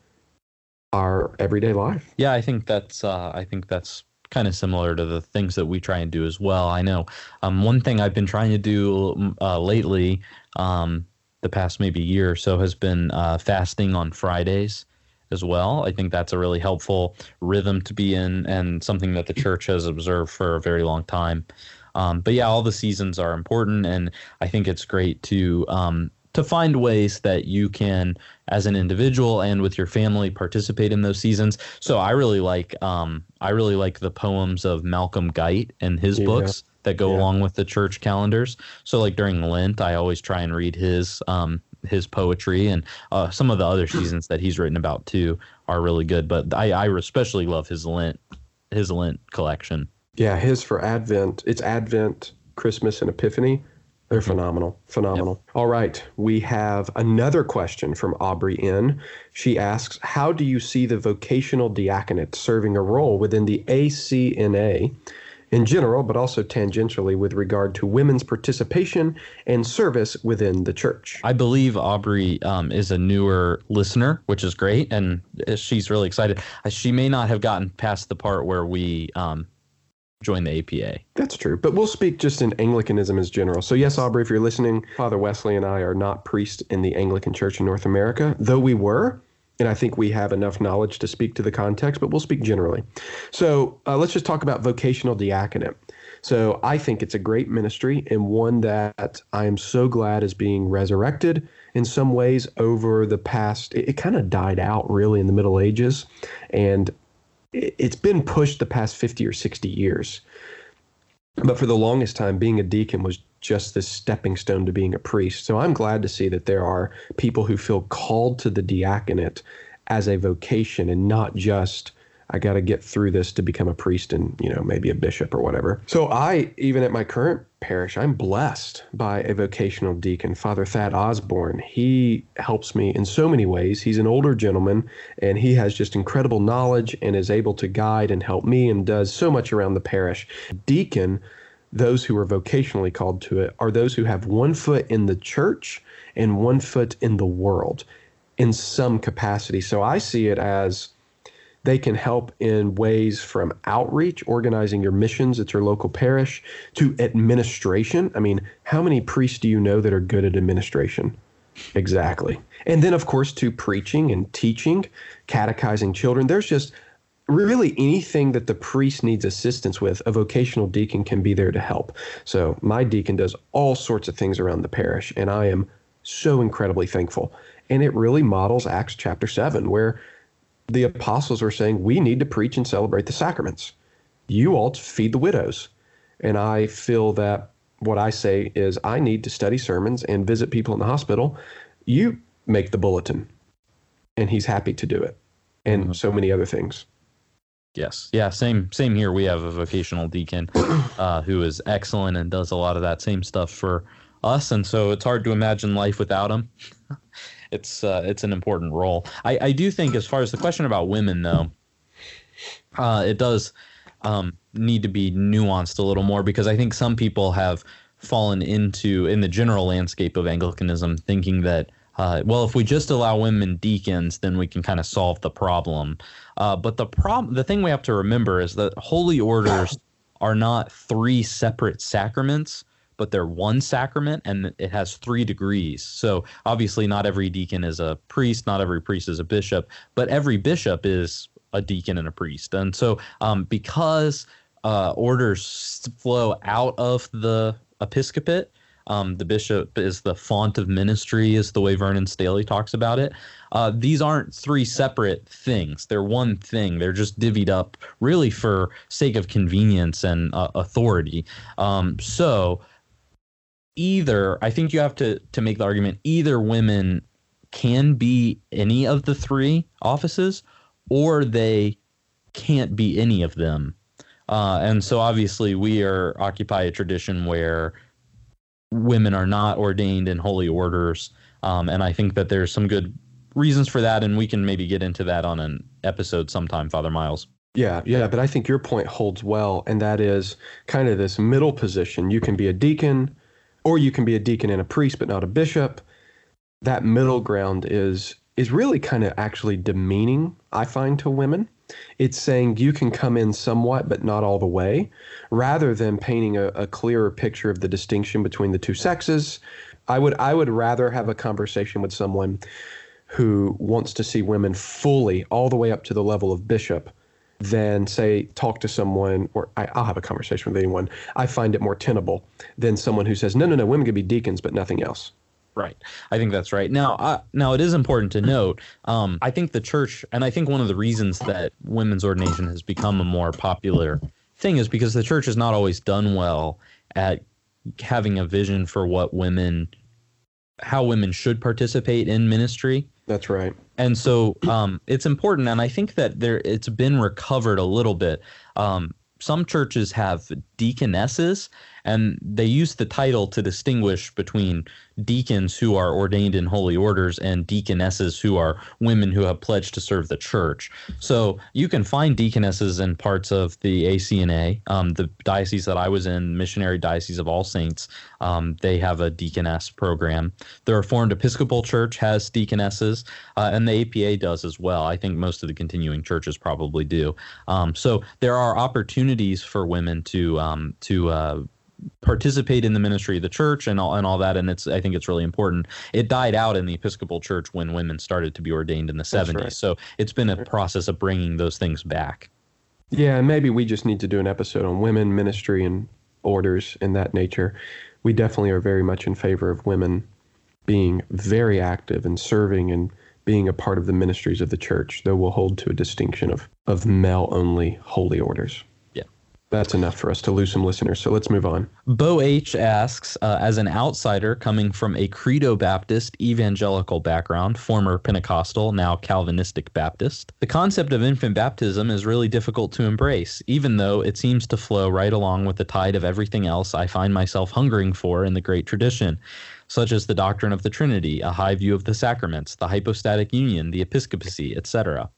our everyday life. Yeah, I think that's, uh, I think that's kind of similar to the things that we try and do as well. I know um, one thing I've been trying to do uh, lately, um, the past maybe year or so, has been uh, fasting on Fridays as well. I think that's a really helpful rhythm to be in and something that the church has observed for a very long time. Um, but yeah, all the seasons are important, and I think it's great to um, to find ways that you can, as an individual and with your family, participate in those seasons. So I really like um, I really like the poems of Malcolm Guite and his yeah. books that go yeah. along with the church calendars. So like during Lent, I always try and read his um, his poetry and uh, some of the other seasons that he's written about too are really good. But I, I especially love his Lent his Lent collection. Yeah, his for Advent. It's Advent, Christmas, and Epiphany. They're mm-hmm. phenomenal. Phenomenal. Yep. All right. We have another question from Aubrey N. She asks How do you see the vocational diaconate serving a role within the ACNA in general, but also tangentially with regard to women's participation and service within the church. I believe Aubrey um, is a newer listener, which is great, and she's really excited. Uh, she may not have gotten past the part where we um, join the APA. That's true, but we'll speak just in Anglicanism as general. So, yes, Aubrey, if you're listening, Father Wesley and I are not priests in the Anglican Church in North America, though we were and I think we have enough knowledge to speak to the context, but we'll speak generally. So uh, let's just talk about vocational diaconate. So I think it's a great ministry and one that I am so glad is being resurrected in some ways over the past. It, it kind of died out really in the Middle Ages, and it, it's been pushed the past 50 or 60 years. But for the longest time, being a deacon was just this stepping stone to being a priest. So I'm glad to see that there are people who feel called to the diaconate as a vocation and not just I got to get through this to become a priest and, you know, maybe a bishop or whatever. So I, even at my current parish, I'm blessed by a vocational deacon, Father Thad Osborne. He helps me in so many ways. He's an older gentleman and he has just incredible knowledge and is able to guide and help me and does so much around the parish. Deacon those who are vocationally called to it are those who have one foot in the church and one foot in the world in some capacity. So I see it as they can help in ways from outreach, organizing your missions at your local parish, to administration. I mean, how many priests do you know that are good at administration? Exactly. And then, of course, to preaching and teaching, catechizing children. There's just really anything that the priest needs assistance with, a vocational deacon can be there to help. So my deacon does all sorts of things around the parish, and I am so incredibly thankful. And it really models Acts chapter 7, where the apostles are saying, We need to preach and celebrate the sacraments. You all feed the widows. And I feel that what I say is, I need to study sermons and visit people in the hospital. You make the bulletin. And he's happy to do it, and mm-hmm. so many other things. Yes. Yeah. Same. Same here. We have a vocational deacon uh, who is excellent and does a lot of that same stuff for us, and so it's hard to imagine life without him. it's uh, it's an important role. I, I do think, as far as the question about women, though, uh, it does um, need to be nuanced a little more because I think some people have fallen into in the general landscape of Anglicanism thinking that uh, well, if we just allow women deacons, then we can kind of solve the problem. Uh, but the problem, the thing we have to remember is that holy orders are not three separate sacraments, but they're one sacrament and it has three degrees. So obviously, not every deacon is a priest, not every priest is a bishop, but every bishop is a deacon and a priest. And so, um, because uh, orders flow out of the episcopate, um, the bishop is the font of ministry, is the way Vernon Staley talks about it. Uh, these aren't three separate things; they're one thing. They're just divvied up, really, for sake of convenience and uh, authority. Um, so, either I think you have to to make the argument either women can be any of the three offices, or they can't be any of them. Uh, and so, obviously, we are occupy a tradition where women are not ordained in holy orders. Um, and I think that there's some good reasons for that, and we can maybe get into that on an episode sometime, Father Miles. Yeah, yeah, but I think your point holds well, and that is kind of this middle position. You can be a deacon, or you can be a deacon and a priest, but not a bishop. That middle ground is is really kind of actually demeaning, I find, to women. It's saying you can come in somewhat, but not all the way, rather than painting a, a clearer picture of the distinction between the two sexes. I would I would rather have a conversation with someone who wants to see women fully all the way up to the level of bishop than say talk to someone or I, will have a conversation with anyone i find it more tenable than someone who says no no no women can be deacons but nothing else Right. I think that's right. Now, uh, now it is important to note. Um, I think the church, and I think one of the reasons that women's ordination has become a more popular thing is because the church has not always done well at having a vision for what women, how women should participate in ministry. That's right. And so um, it's important, and I think that there it's been recovered a little bit. Um, some churches have deaconesses, and they use the title to distinguish between deacons who are ordained in holy orders and deaconesses who are women who have pledged to serve the church. So you can find deaconesses in parts of the ACNA. Um, the diocese that I was in, Missionary Diocese of All Saints, um, they have a deaconess program. The Reformed Episcopal Church has deaconesses, uh, and the APA does as well. I think most of the continuing churches probably do. Um, so there are opportunities for women to um, to uh, participate in the ministry of the church and all and all that and it's I think it's really important. It died out in the Episcopal Church when women started to be ordained in the 70s. Right. So it's been a process of bringing those things back. Yeah, and maybe we just need to do an episode on women ministry and orders in that nature. We definitely are very much in favor of women being very active and serving and being a part of the ministries of the church, though we'll hold to a distinction of, of male only holy orders that's enough for us to lose some listeners. So let's move on. Bo H asks, uh, as an outsider coming from a Credo Baptist evangelical background, former Pentecostal, now Calvinistic Baptist, the concept of infant baptism is really difficult to embrace, even though it seems to flow right along with the tide of everything else I find myself hungering for in the great tradition such as the doctrine of the Trinity, a high view of the sacraments, the hypostatic union, the episcopacy, etc.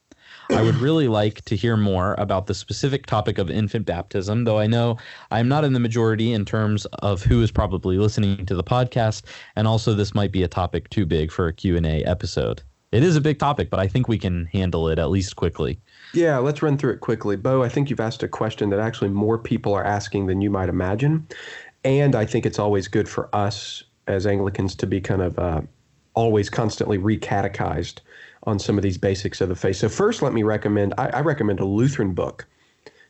I would really like to hear more about the specific topic of infant baptism, though I know I'm not in the majority in terms of who is probably listening to the podcast, and also this might be a topic too big for a Q&A episode. It is a big topic, but I think we can handle it at least quickly. Yeah, let's run through it quickly. Bo, I think you've asked a question that actually more people are asking than you might imagine. And I think it's always good for us as Anglicans to be kind of uh, always constantly recatechized on some of these basics of the faith. So first, let me recommend I, I recommend a Lutheran book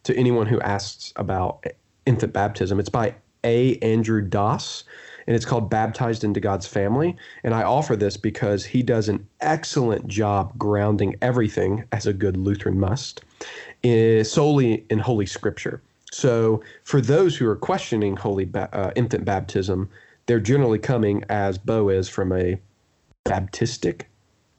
to anyone who asks about infant baptism. It's by A. Andrew Das, and it's called Baptized into God's Family. And I offer this because he does an excellent job grounding everything, as a good Lutheran must, eh, solely in Holy Scripture. So for those who are questioning holy ba- uh, infant baptism, they're generally coming as Bo is from a Baptistic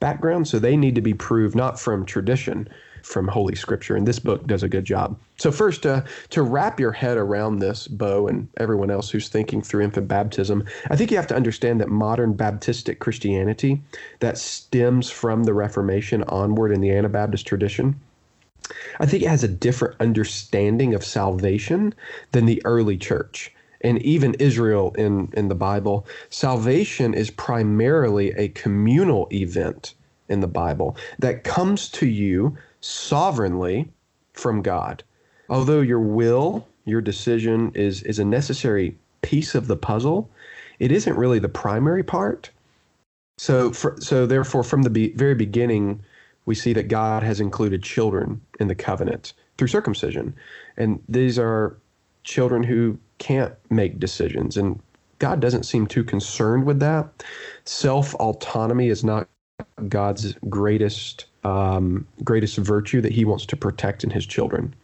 background, so they need to be proved not from tradition, from Holy Scripture, and this book does a good job. So first, uh, to wrap your head around this, Bo, and everyone else who's thinking through infant baptism, I think you have to understand that modern Baptistic Christianity, that stems from the Reformation onward in the Anabaptist tradition, I think it has a different understanding of salvation than the early church and even Israel in, in the Bible, salvation is primarily a communal event in the Bible that comes to you sovereignly from God. Although your will, your decision is, is a necessary piece of the puzzle, it isn't really the primary part. So, for, so therefore, from the be- very beginning, we see that God has included children in the covenant through circumcision, and these are children who can't make decisions, and God doesn't seem too concerned with that. Self autonomy is not God's greatest um, greatest virtue that He wants to protect in His children.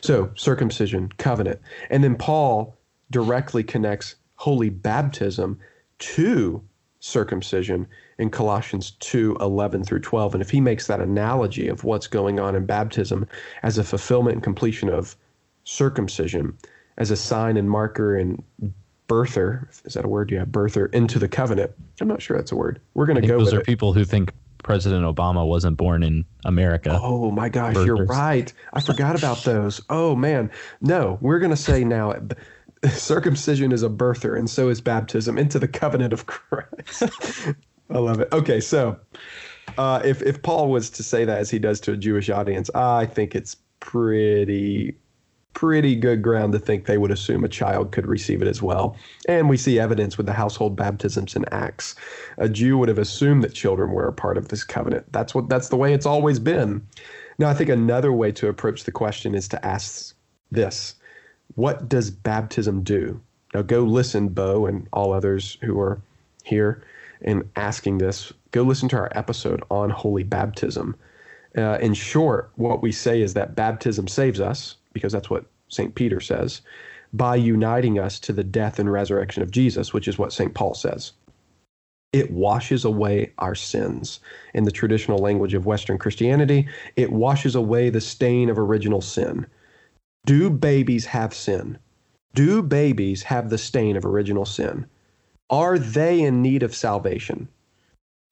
So circumcision, covenant, and then Paul directly connects holy baptism to circumcision in Colossians 2 11 through 12. And if he makes that analogy of what's going on in baptism as a fulfillment and completion of circumcision, as a sign and marker and birther, is that a word? Yeah, birther into the covenant. I'm not sure that's a word. We're going to go those are it. people who think President Obama wasn't born in America. Oh my gosh, you're right. I forgot about those. Oh man. No, we're going to say now circumcision is a birther and so is baptism into the covenant of Christ. I love it. Okay, so uh, if if Paul was to say that as he does to a Jewish audience, I think it's pretty pretty good ground to think they would assume a child could receive it as well. And we see evidence with the household baptisms in Acts. A Jew would have assumed that children were a part of this covenant. That's what that's the way it's always been. Now I think another way to approach the question is to ask this. What does baptism do? Now go listen, Bo and all others who are here and asking this. Go listen to our episode on holy baptism. Uh, in short, what we say is that baptism saves us, because that's what St. Peter says, by uniting us to the death and resurrection of Jesus, which is what St. Paul says. It washes away our sins. In the traditional language of Western Christianity, it washes away the stain of original sin. Do babies have sin? Do babies have the stain of original sin? Are they in need of salvation?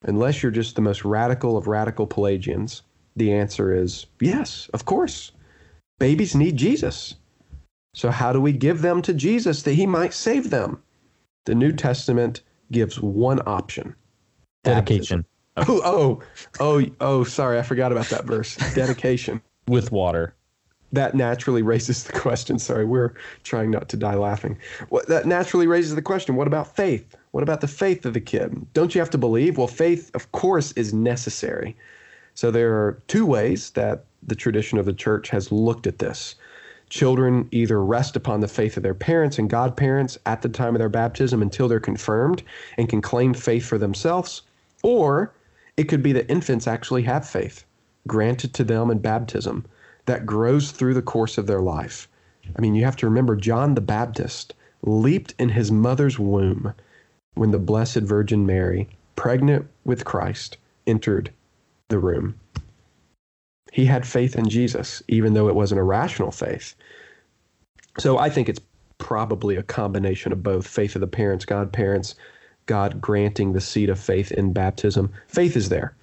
Unless you're just the most radical of radical Pelagians, the answer is yes, of course. Babies need Jesus. So, how do we give them to Jesus that he might save them? The New Testament gives one option Dedication Oh, oh, oh, oh, sorry, I forgot about that verse. Dedication. with water. That naturally raises the question. Sorry, we're trying not to die laughing. What, that naturally raises the question what about faith? What about the faith of the kid? Don't you have to believe? Well, faith, of course, is necessary. So there are two ways that the tradition of the church has looked at this. Children either rest upon the faith of their parents and godparents at the time of their baptism until they're confirmed and can claim faith for themselves, or it could be that infants actually have faith granted to them in baptism that grows through the course of their life. I mean, you have to remember John the Baptist leaped in his mother's womb when the Blessed Virgin Mary, pregnant with Christ, entered the room. He had faith in Jesus, even though it wasn't a rational faith. So I think it's probably a combination of both faith of the parents, godparents, God granting the seed of faith in baptism. Faith is there.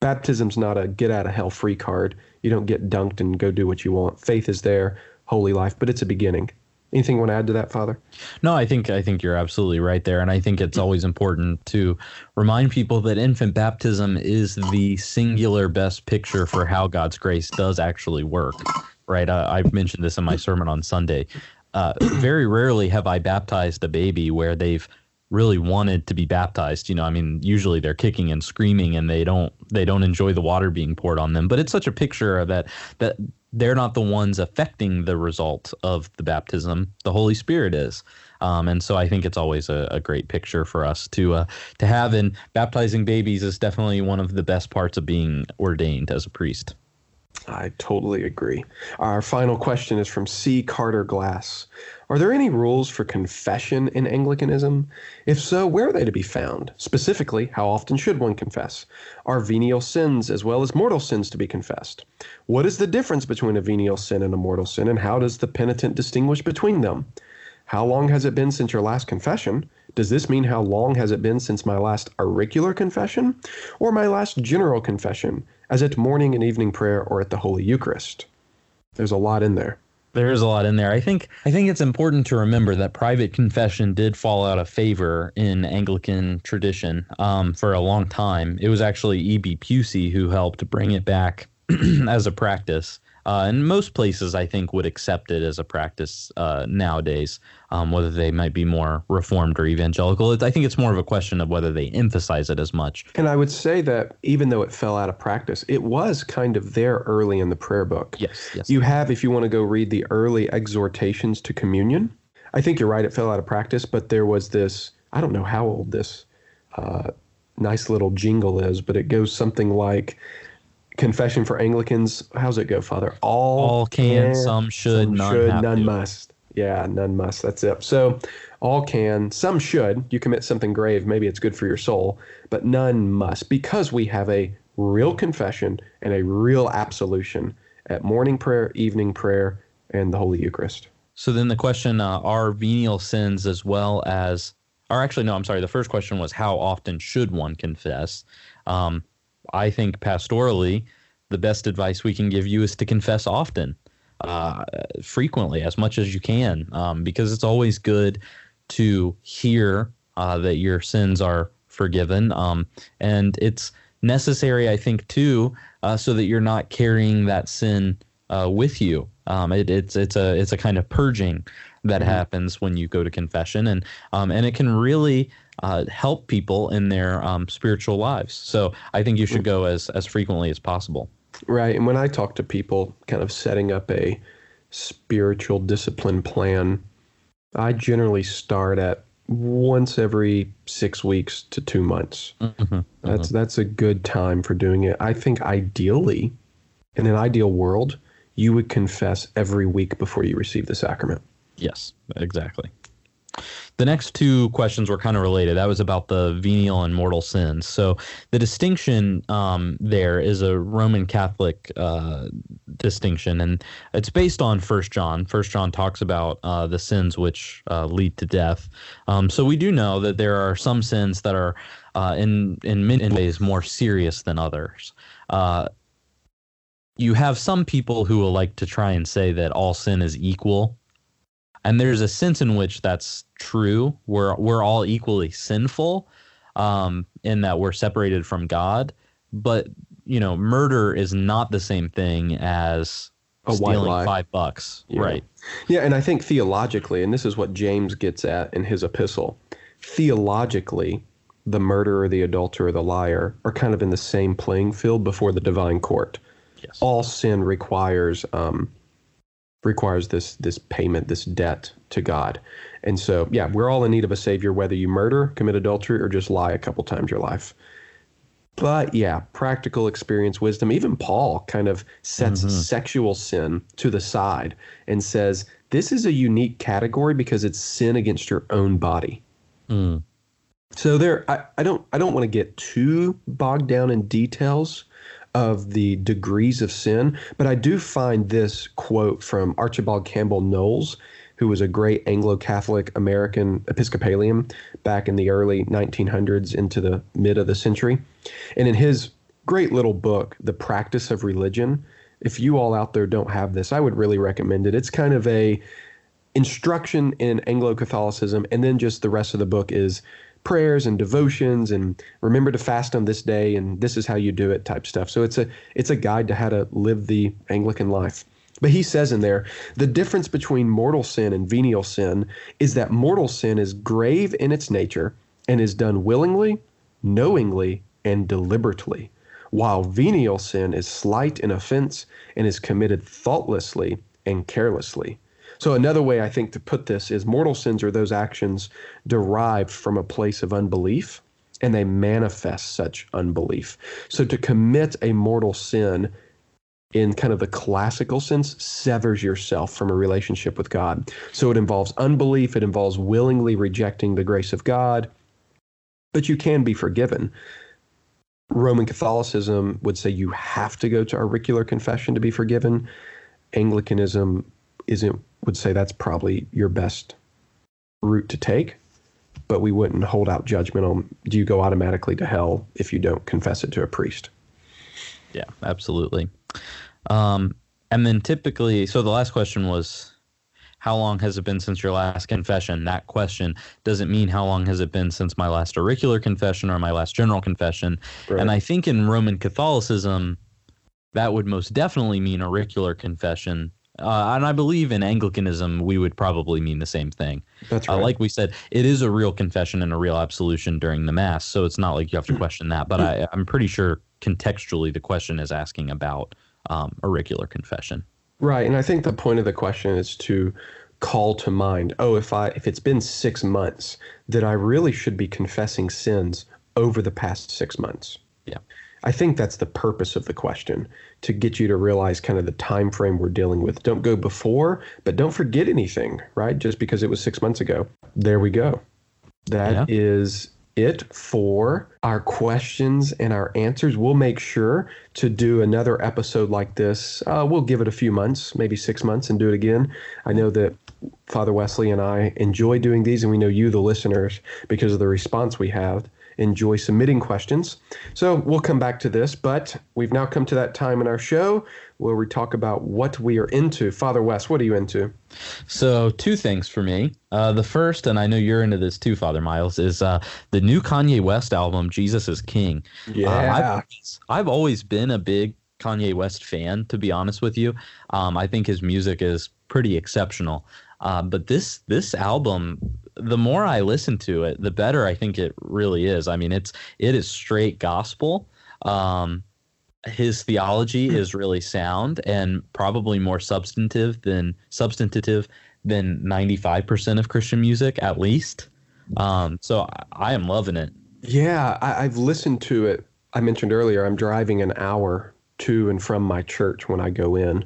Baptism's not a get out of hell free card. You don't get dunked and go do what you want. Faith is there, holy life, but it's a beginning. Anything you want to add to that, Father? No, I think I think you're absolutely right there, and I think it's always important to remind people that infant baptism is the singular best picture for how God's grace does actually work. Right? Uh, I've mentioned this in my sermon on Sunday. Uh, very rarely have I baptized a baby where they've really wanted to be baptized. You know, I mean, usually they're kicking and screaming, and they don't they don't enjoy the water being poured on them. But it's such a picture that that they're not the ones affecting the result of the baptism. The Holy Spirit is. Um, and so I think it's always a, a great picture for us to uh, to have. And baptizing babies is definitely one of the best parts of being ordained as a priest. I totally agree. Our final question is from C. Carter Glass. Are there any rules for confession in Anglicanism? If so, where are they to be found? Specifically, how often should one confess? Are venial sins as well as mortal sins to be confessed? What is the difference between a venial sin and a mortal sin, and how does the penitent distinguish between them? How long has it been since your last confession? Does this mean how long has it been since my last auricular confession or my last general confession, as at morning and evening prayer or at the Holy Eucharist? There's a lot in there. There is a lot in there. I think I think it's important to remember that private confession did fall out of favor in Anglican tradition um, for a long time. It was actually E.B. Pusey who helped bring it back as a practice. Uh, and most places, I think, would accept it as a practice uh, nowadays, um, whether they might be more reformed or evangelical. I think it's more of a question of whether they emphasize it as much. And I would say that even though it fell out of practice, it was kind of there early in the prayer book. Yes, yes. You have, if you want to go read the early exhortations to communion, I think you're right, it fell out of practice, but there was this, I don't know how old this uh, nice little jingle is, but it goes something like, confession for Anglicans. How's it go, Father? All, all can, some should, some none, should, none must. Yeah, none must. That's it. So, all can, some should. You commit something grave, maybe it's good for your soul, but none must because we have a real confession and a real absolution at morning prayer, evening prayer, and the Holy Eucharist. So then the question: uh, Are venial sins as well as, or actually, no, I'm sorry. The first question was how often should one confess? Um, I think pastorally, the best advice we can give you is to confess often, uh, frequently, as much as you can, um, because it's always good to hear uh, that your sins are forgiven. Um, and it's necessary, I think, too, uh, so that you're not carrying that sin uh, with you. Um, it, it's it's a it's a kind of purging that mm-hmm. happens when you go to confession, and um, and it can really uh, help people in their um, spiritual lives. So I think you should go as as frequently as possible. Right. And when I talk to people, kind of setting up a spiritual discipline plan, I generally start at once every six weeks to two months. Mm-hmm, that's mm-hmm. that's a good time for doing it. I think ideally, in an ideal world, you would confess every week before you receive the sacrament. Yes, exactly. The next two questions were kind of related. That was about the venial and mortal sins. So the distinction um, there is a Roman Catholic uh, distinction, and it's based on First John. First John talks about uh, the sins which uh, lead to death. Um, so we do know that there are some sins that are uh, in in many ways more serious than others uh, you have some people who will like to try and say that all sin is equal and there's a sense in which that's true. We're we're all equally sinful, um, in that we're separated from God. But you know, murder is not the same thing as a stealing five bucks, yeah. right? Yeah, and I think theologically, and this is what James gets at in his epistle. Theologically, the murderer, the adulterer, the liar are kind of in the same playing field before the divine court. Yes. All sin requires um, requires this this payment, this debt to God. And so, yeah, we're all in need of a savior, whether you murder, commit adultery, or just lie a couple times your life. But yeah, practical experience, wisdom. Even Paul kind of sets mm-hmm. sexual sin to the side and says this is a unique category because it's sin against your own body. Mm. So there, I, I don't I don't want to get too bogged down in details of the degrees of sin. But I do find this quote from Archibald Campbell Knowles, who was a great Anglo Catholic American Episcopalian back in the early 1900s into the mid of the century. And in his great little book, The Practice of Religion, if you all out there don't have this, I would really recommend it. It's kind of a instruction in Anglo Catholicism, and then just the rest of the book is prayers and devotions and remember to fast on this day and this is how you do it type stuff. So it's a it's a guide to how to live the Anglican life. But he says in there, the difference between mortal sin and venial sin is that mortal sin is grave in its nature and is done willingly, knowingly, and deliberately, while venial sin is slight in offense and is committed thoughtlessly and carelessly. So another way I think to put this is mortal sins are those actions derived from a place of unbelief and they manifest such unbelief. So to commit a mortal sin in kind of the classical sense severs yourself from a relationship with God. So it involves unbelief, it involves willingly rejecting the grace of God, but you can be forgiven. Roman Catholicism would say you have to go to auricular confession to be forgiven. Anglicanism isn't would say that's probably your best route to take, but we wouldn't hold out judgment on do you go automatically to hell if you don't confess it to a priest. Yeah, absolutely. Um, And then typically, so the last question was, how long has it been since your last confession? That question doesn't mean how long has it been since my last auricular confession or my last general confession. Right. And I think in Roman Catholicism, that would most definitely mean auricular confession. Uh, and I believe in Anglicanism, we would probably mean the same thing. That's Uh, right. like we said, it is a real confession and a real absolution during the Mass. So it's not like you have to question that. But I, I'm pretty sure contextually the question is asking about um, auricular confession. Right, and I think the point of the question is to call to mind, oh, if I if it's been 6 months, that I really should be confessing sins over the past 6 months. Yeah. I think that's the purpose of the question to get you to realize kind of the time frame we're dealing with. Don't go before, but don't forget anything, right? Just because it was 6 months ago. There we go. That is it for our questions and our answers. We'll make sure to do another episode like this. Uh, we'll give it a few months, maybe six months, and do it again. I know that Father Wesley and I enjoy doing these, and we know you, the listeners, because of the response we have, enjoy submitting questions. So we'll come back to this, but we've now come to that time in our show where we talk about what we are into. Father West, what are you into? So, two things for me. Uh, the first, and I know you're into this too, Father Miles, is uh, the new Kanye West album, Jesus is King. Um, I've, I've always been a big Kanye West fan, to be honest with you. Um, I think his music is pretty exceptional. Uh, but this this album, the more I listen to it, the better I think it really is. I mean, it's it is straight gospel. Um, his theology is really sound and probably more substantive than substantive than 95% of Christian music, at least. Um, so I, I am loving it. Yeah, I, I've listened to it. I mentioned earlier, I'm driving an hour to and from my church when I go in.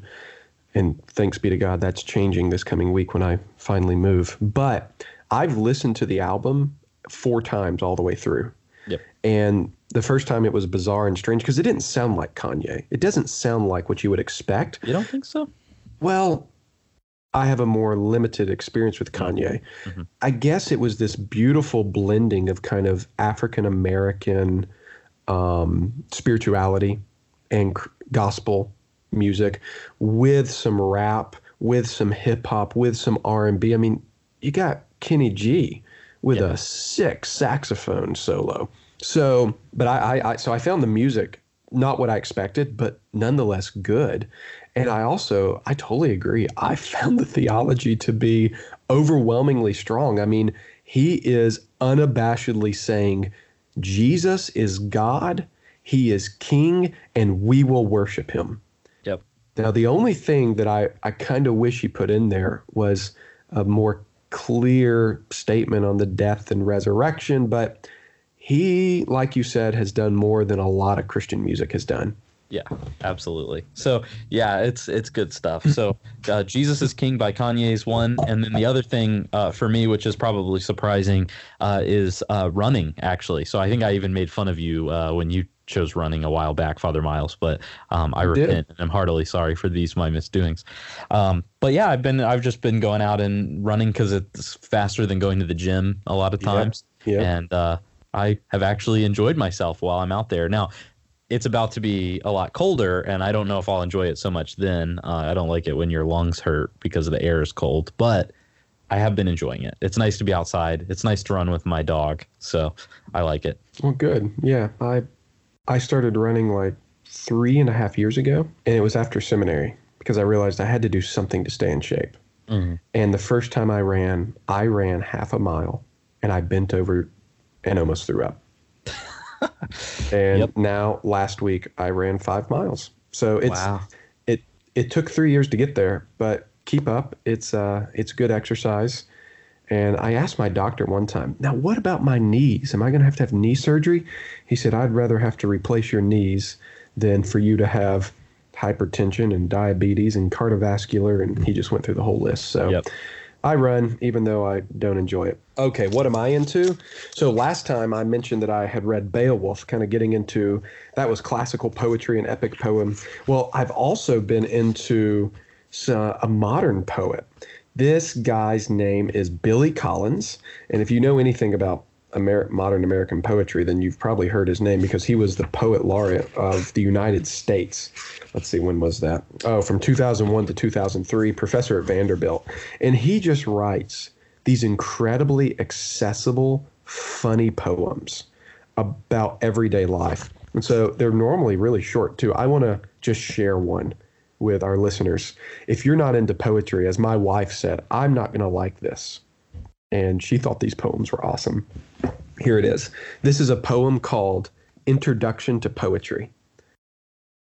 And thanks be to God, that's changing this coming week when I finally move. But I've listened to the album four times all the way through. Yep. And the first time it was bizarre and strange because it didn't sound like Kanye. It doesn't sound like what you would expect. You don't think so? Well, I have a more limited experience with Kanye. Mhm. I guess it was this beautiful blending of kind of African American um, spirituality and cr- gospel music with some rap, with some hip hop, with some R and B. I mean, you got Kenny G with Yeah. a sick saxophone solo. So, but I, I, I, so I found the music not what I expected, but nonetheless good. And I also, I totally agree. I found the theology to be overwhelmingly strong. I mean, he is unabashedly saying, Jesus is God, he is king, and we will worship him. Yep. Now, the only thing that I, I kind of wish he put in there was a more clear statement on the death and resurrection, but he, like you said, has done more than a lot of Christian music has done. Yeah, absolutely. So yeah, it's it's good stuff. So uh, Jesus is King by Kanye West, and then the other thing uh, for me, which is probably surprising, uh, is uh, running. Actually, so I think I even made fun of you uh, when you chose running a while back, Father Miles. But um, I did. repent and I'm heartily sorry for these my misdoings. Um, but yeah, I've been I've just been going out and running because it's faster than going to the gym a lot of Yeah. times, Yeah. and uh, I have actually enjoyed myself while I'm out there now it's about to be a lot colder, and I don't know if I'll enjoy it so much then. Uh, I don't like it when your lungs hurt because the air is cold, but I have been enjoying it. It's nice to be outside. It's nice to run with my dog, so I like it. Well, good. Yeah, I I started running like three and a half years ago, and it was after seminary because I realized I had to do something to stay in shape. Mhm. And the first time I ran, I ran half a mile, and I bent over and almost threw up. and Yep. now, last week, I ran five miles. So it's wow. it it took three years to get there, but keep up. It's uh it's good exercise. And I asked my doctor one time, now what about my knees? Am I gonna have to have knee surgery? He said, I'd rather have to replace your knees than for you to have hypertension and diabetes and cardiovascular and he just went through the whole list. So Yep. I run even though I don't enjoy it. Okay, what am I into? So last time I mentioned that I had read Beowulf, kind of getting into that was classical poetry and epic poem. Well, I've also been into a modern poet. This guy's name is Billy Collins, and if you know anything about Amer- modern American poetry, then you've probably heard his name because he was the poet laureate of the United States. Let's see, when was that? Oh, from 2001 to 2003, professor at Vanderbilt. And he just writes these incredibly accessible, funny poems about everyday life. And so they're normally really short too. I want to just share one with our listeners. If you're not into poetry, as my wife said, I'm not going to like this. And she thought these poems were awesome. Here it is. This is a poem called Introduction to Poetry.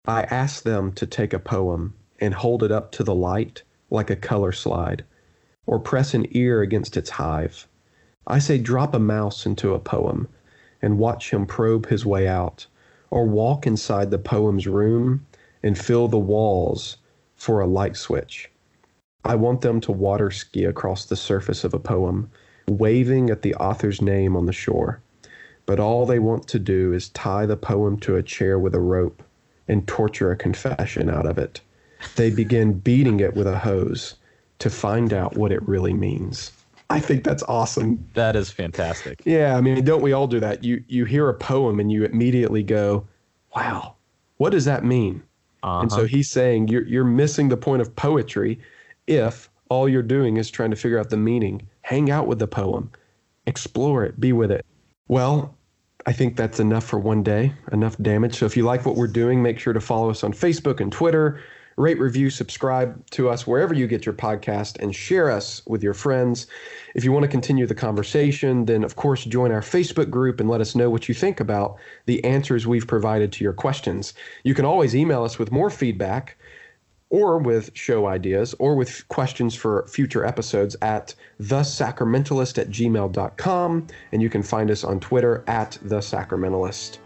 I asked them to take a poem and hold it up to the light like a color slide, or press an ear against its hive. I say, drop a mouse into a poem and watch him probe his way out, or walk inside the poem's room and fill the walls for a light switch. I want them to water ski across the surface of a poem, waving at the author's name on the shore. But all they want to do is tie the poem to a chair with a rope and torture a confession out of it. They begin beating it with a hose to find out what it really means. I think that's awesome. That is fantastic. Yeah, I mean, don't we all do that? You you hear a poem and you immediately go, "Wow, what does that mean?" Uh-huh. And so he's saying you're you're missing the point of poetry if all you're doing is trying to figure out the meaning. Hang out with the poem, explore it, be with it. Well, I think that's enough for one day, enough damage. So if you like what we're doing, make sure to follow us on Facebook and Twitter. Rate, review, subscribe to us wherever you get your podcast, and share us with your friends. If you want to continue the conversation, then of course join our Facebook group and let us know what you think about the answers we've provided to your questions. You can always email us with more feedback or with show ideas or with questions for future episodes at thesacramentalist at gmail.com. And you can find us on Twitter at the Sacramentalist.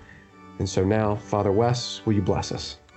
And so now, Father Wes, will you bless us?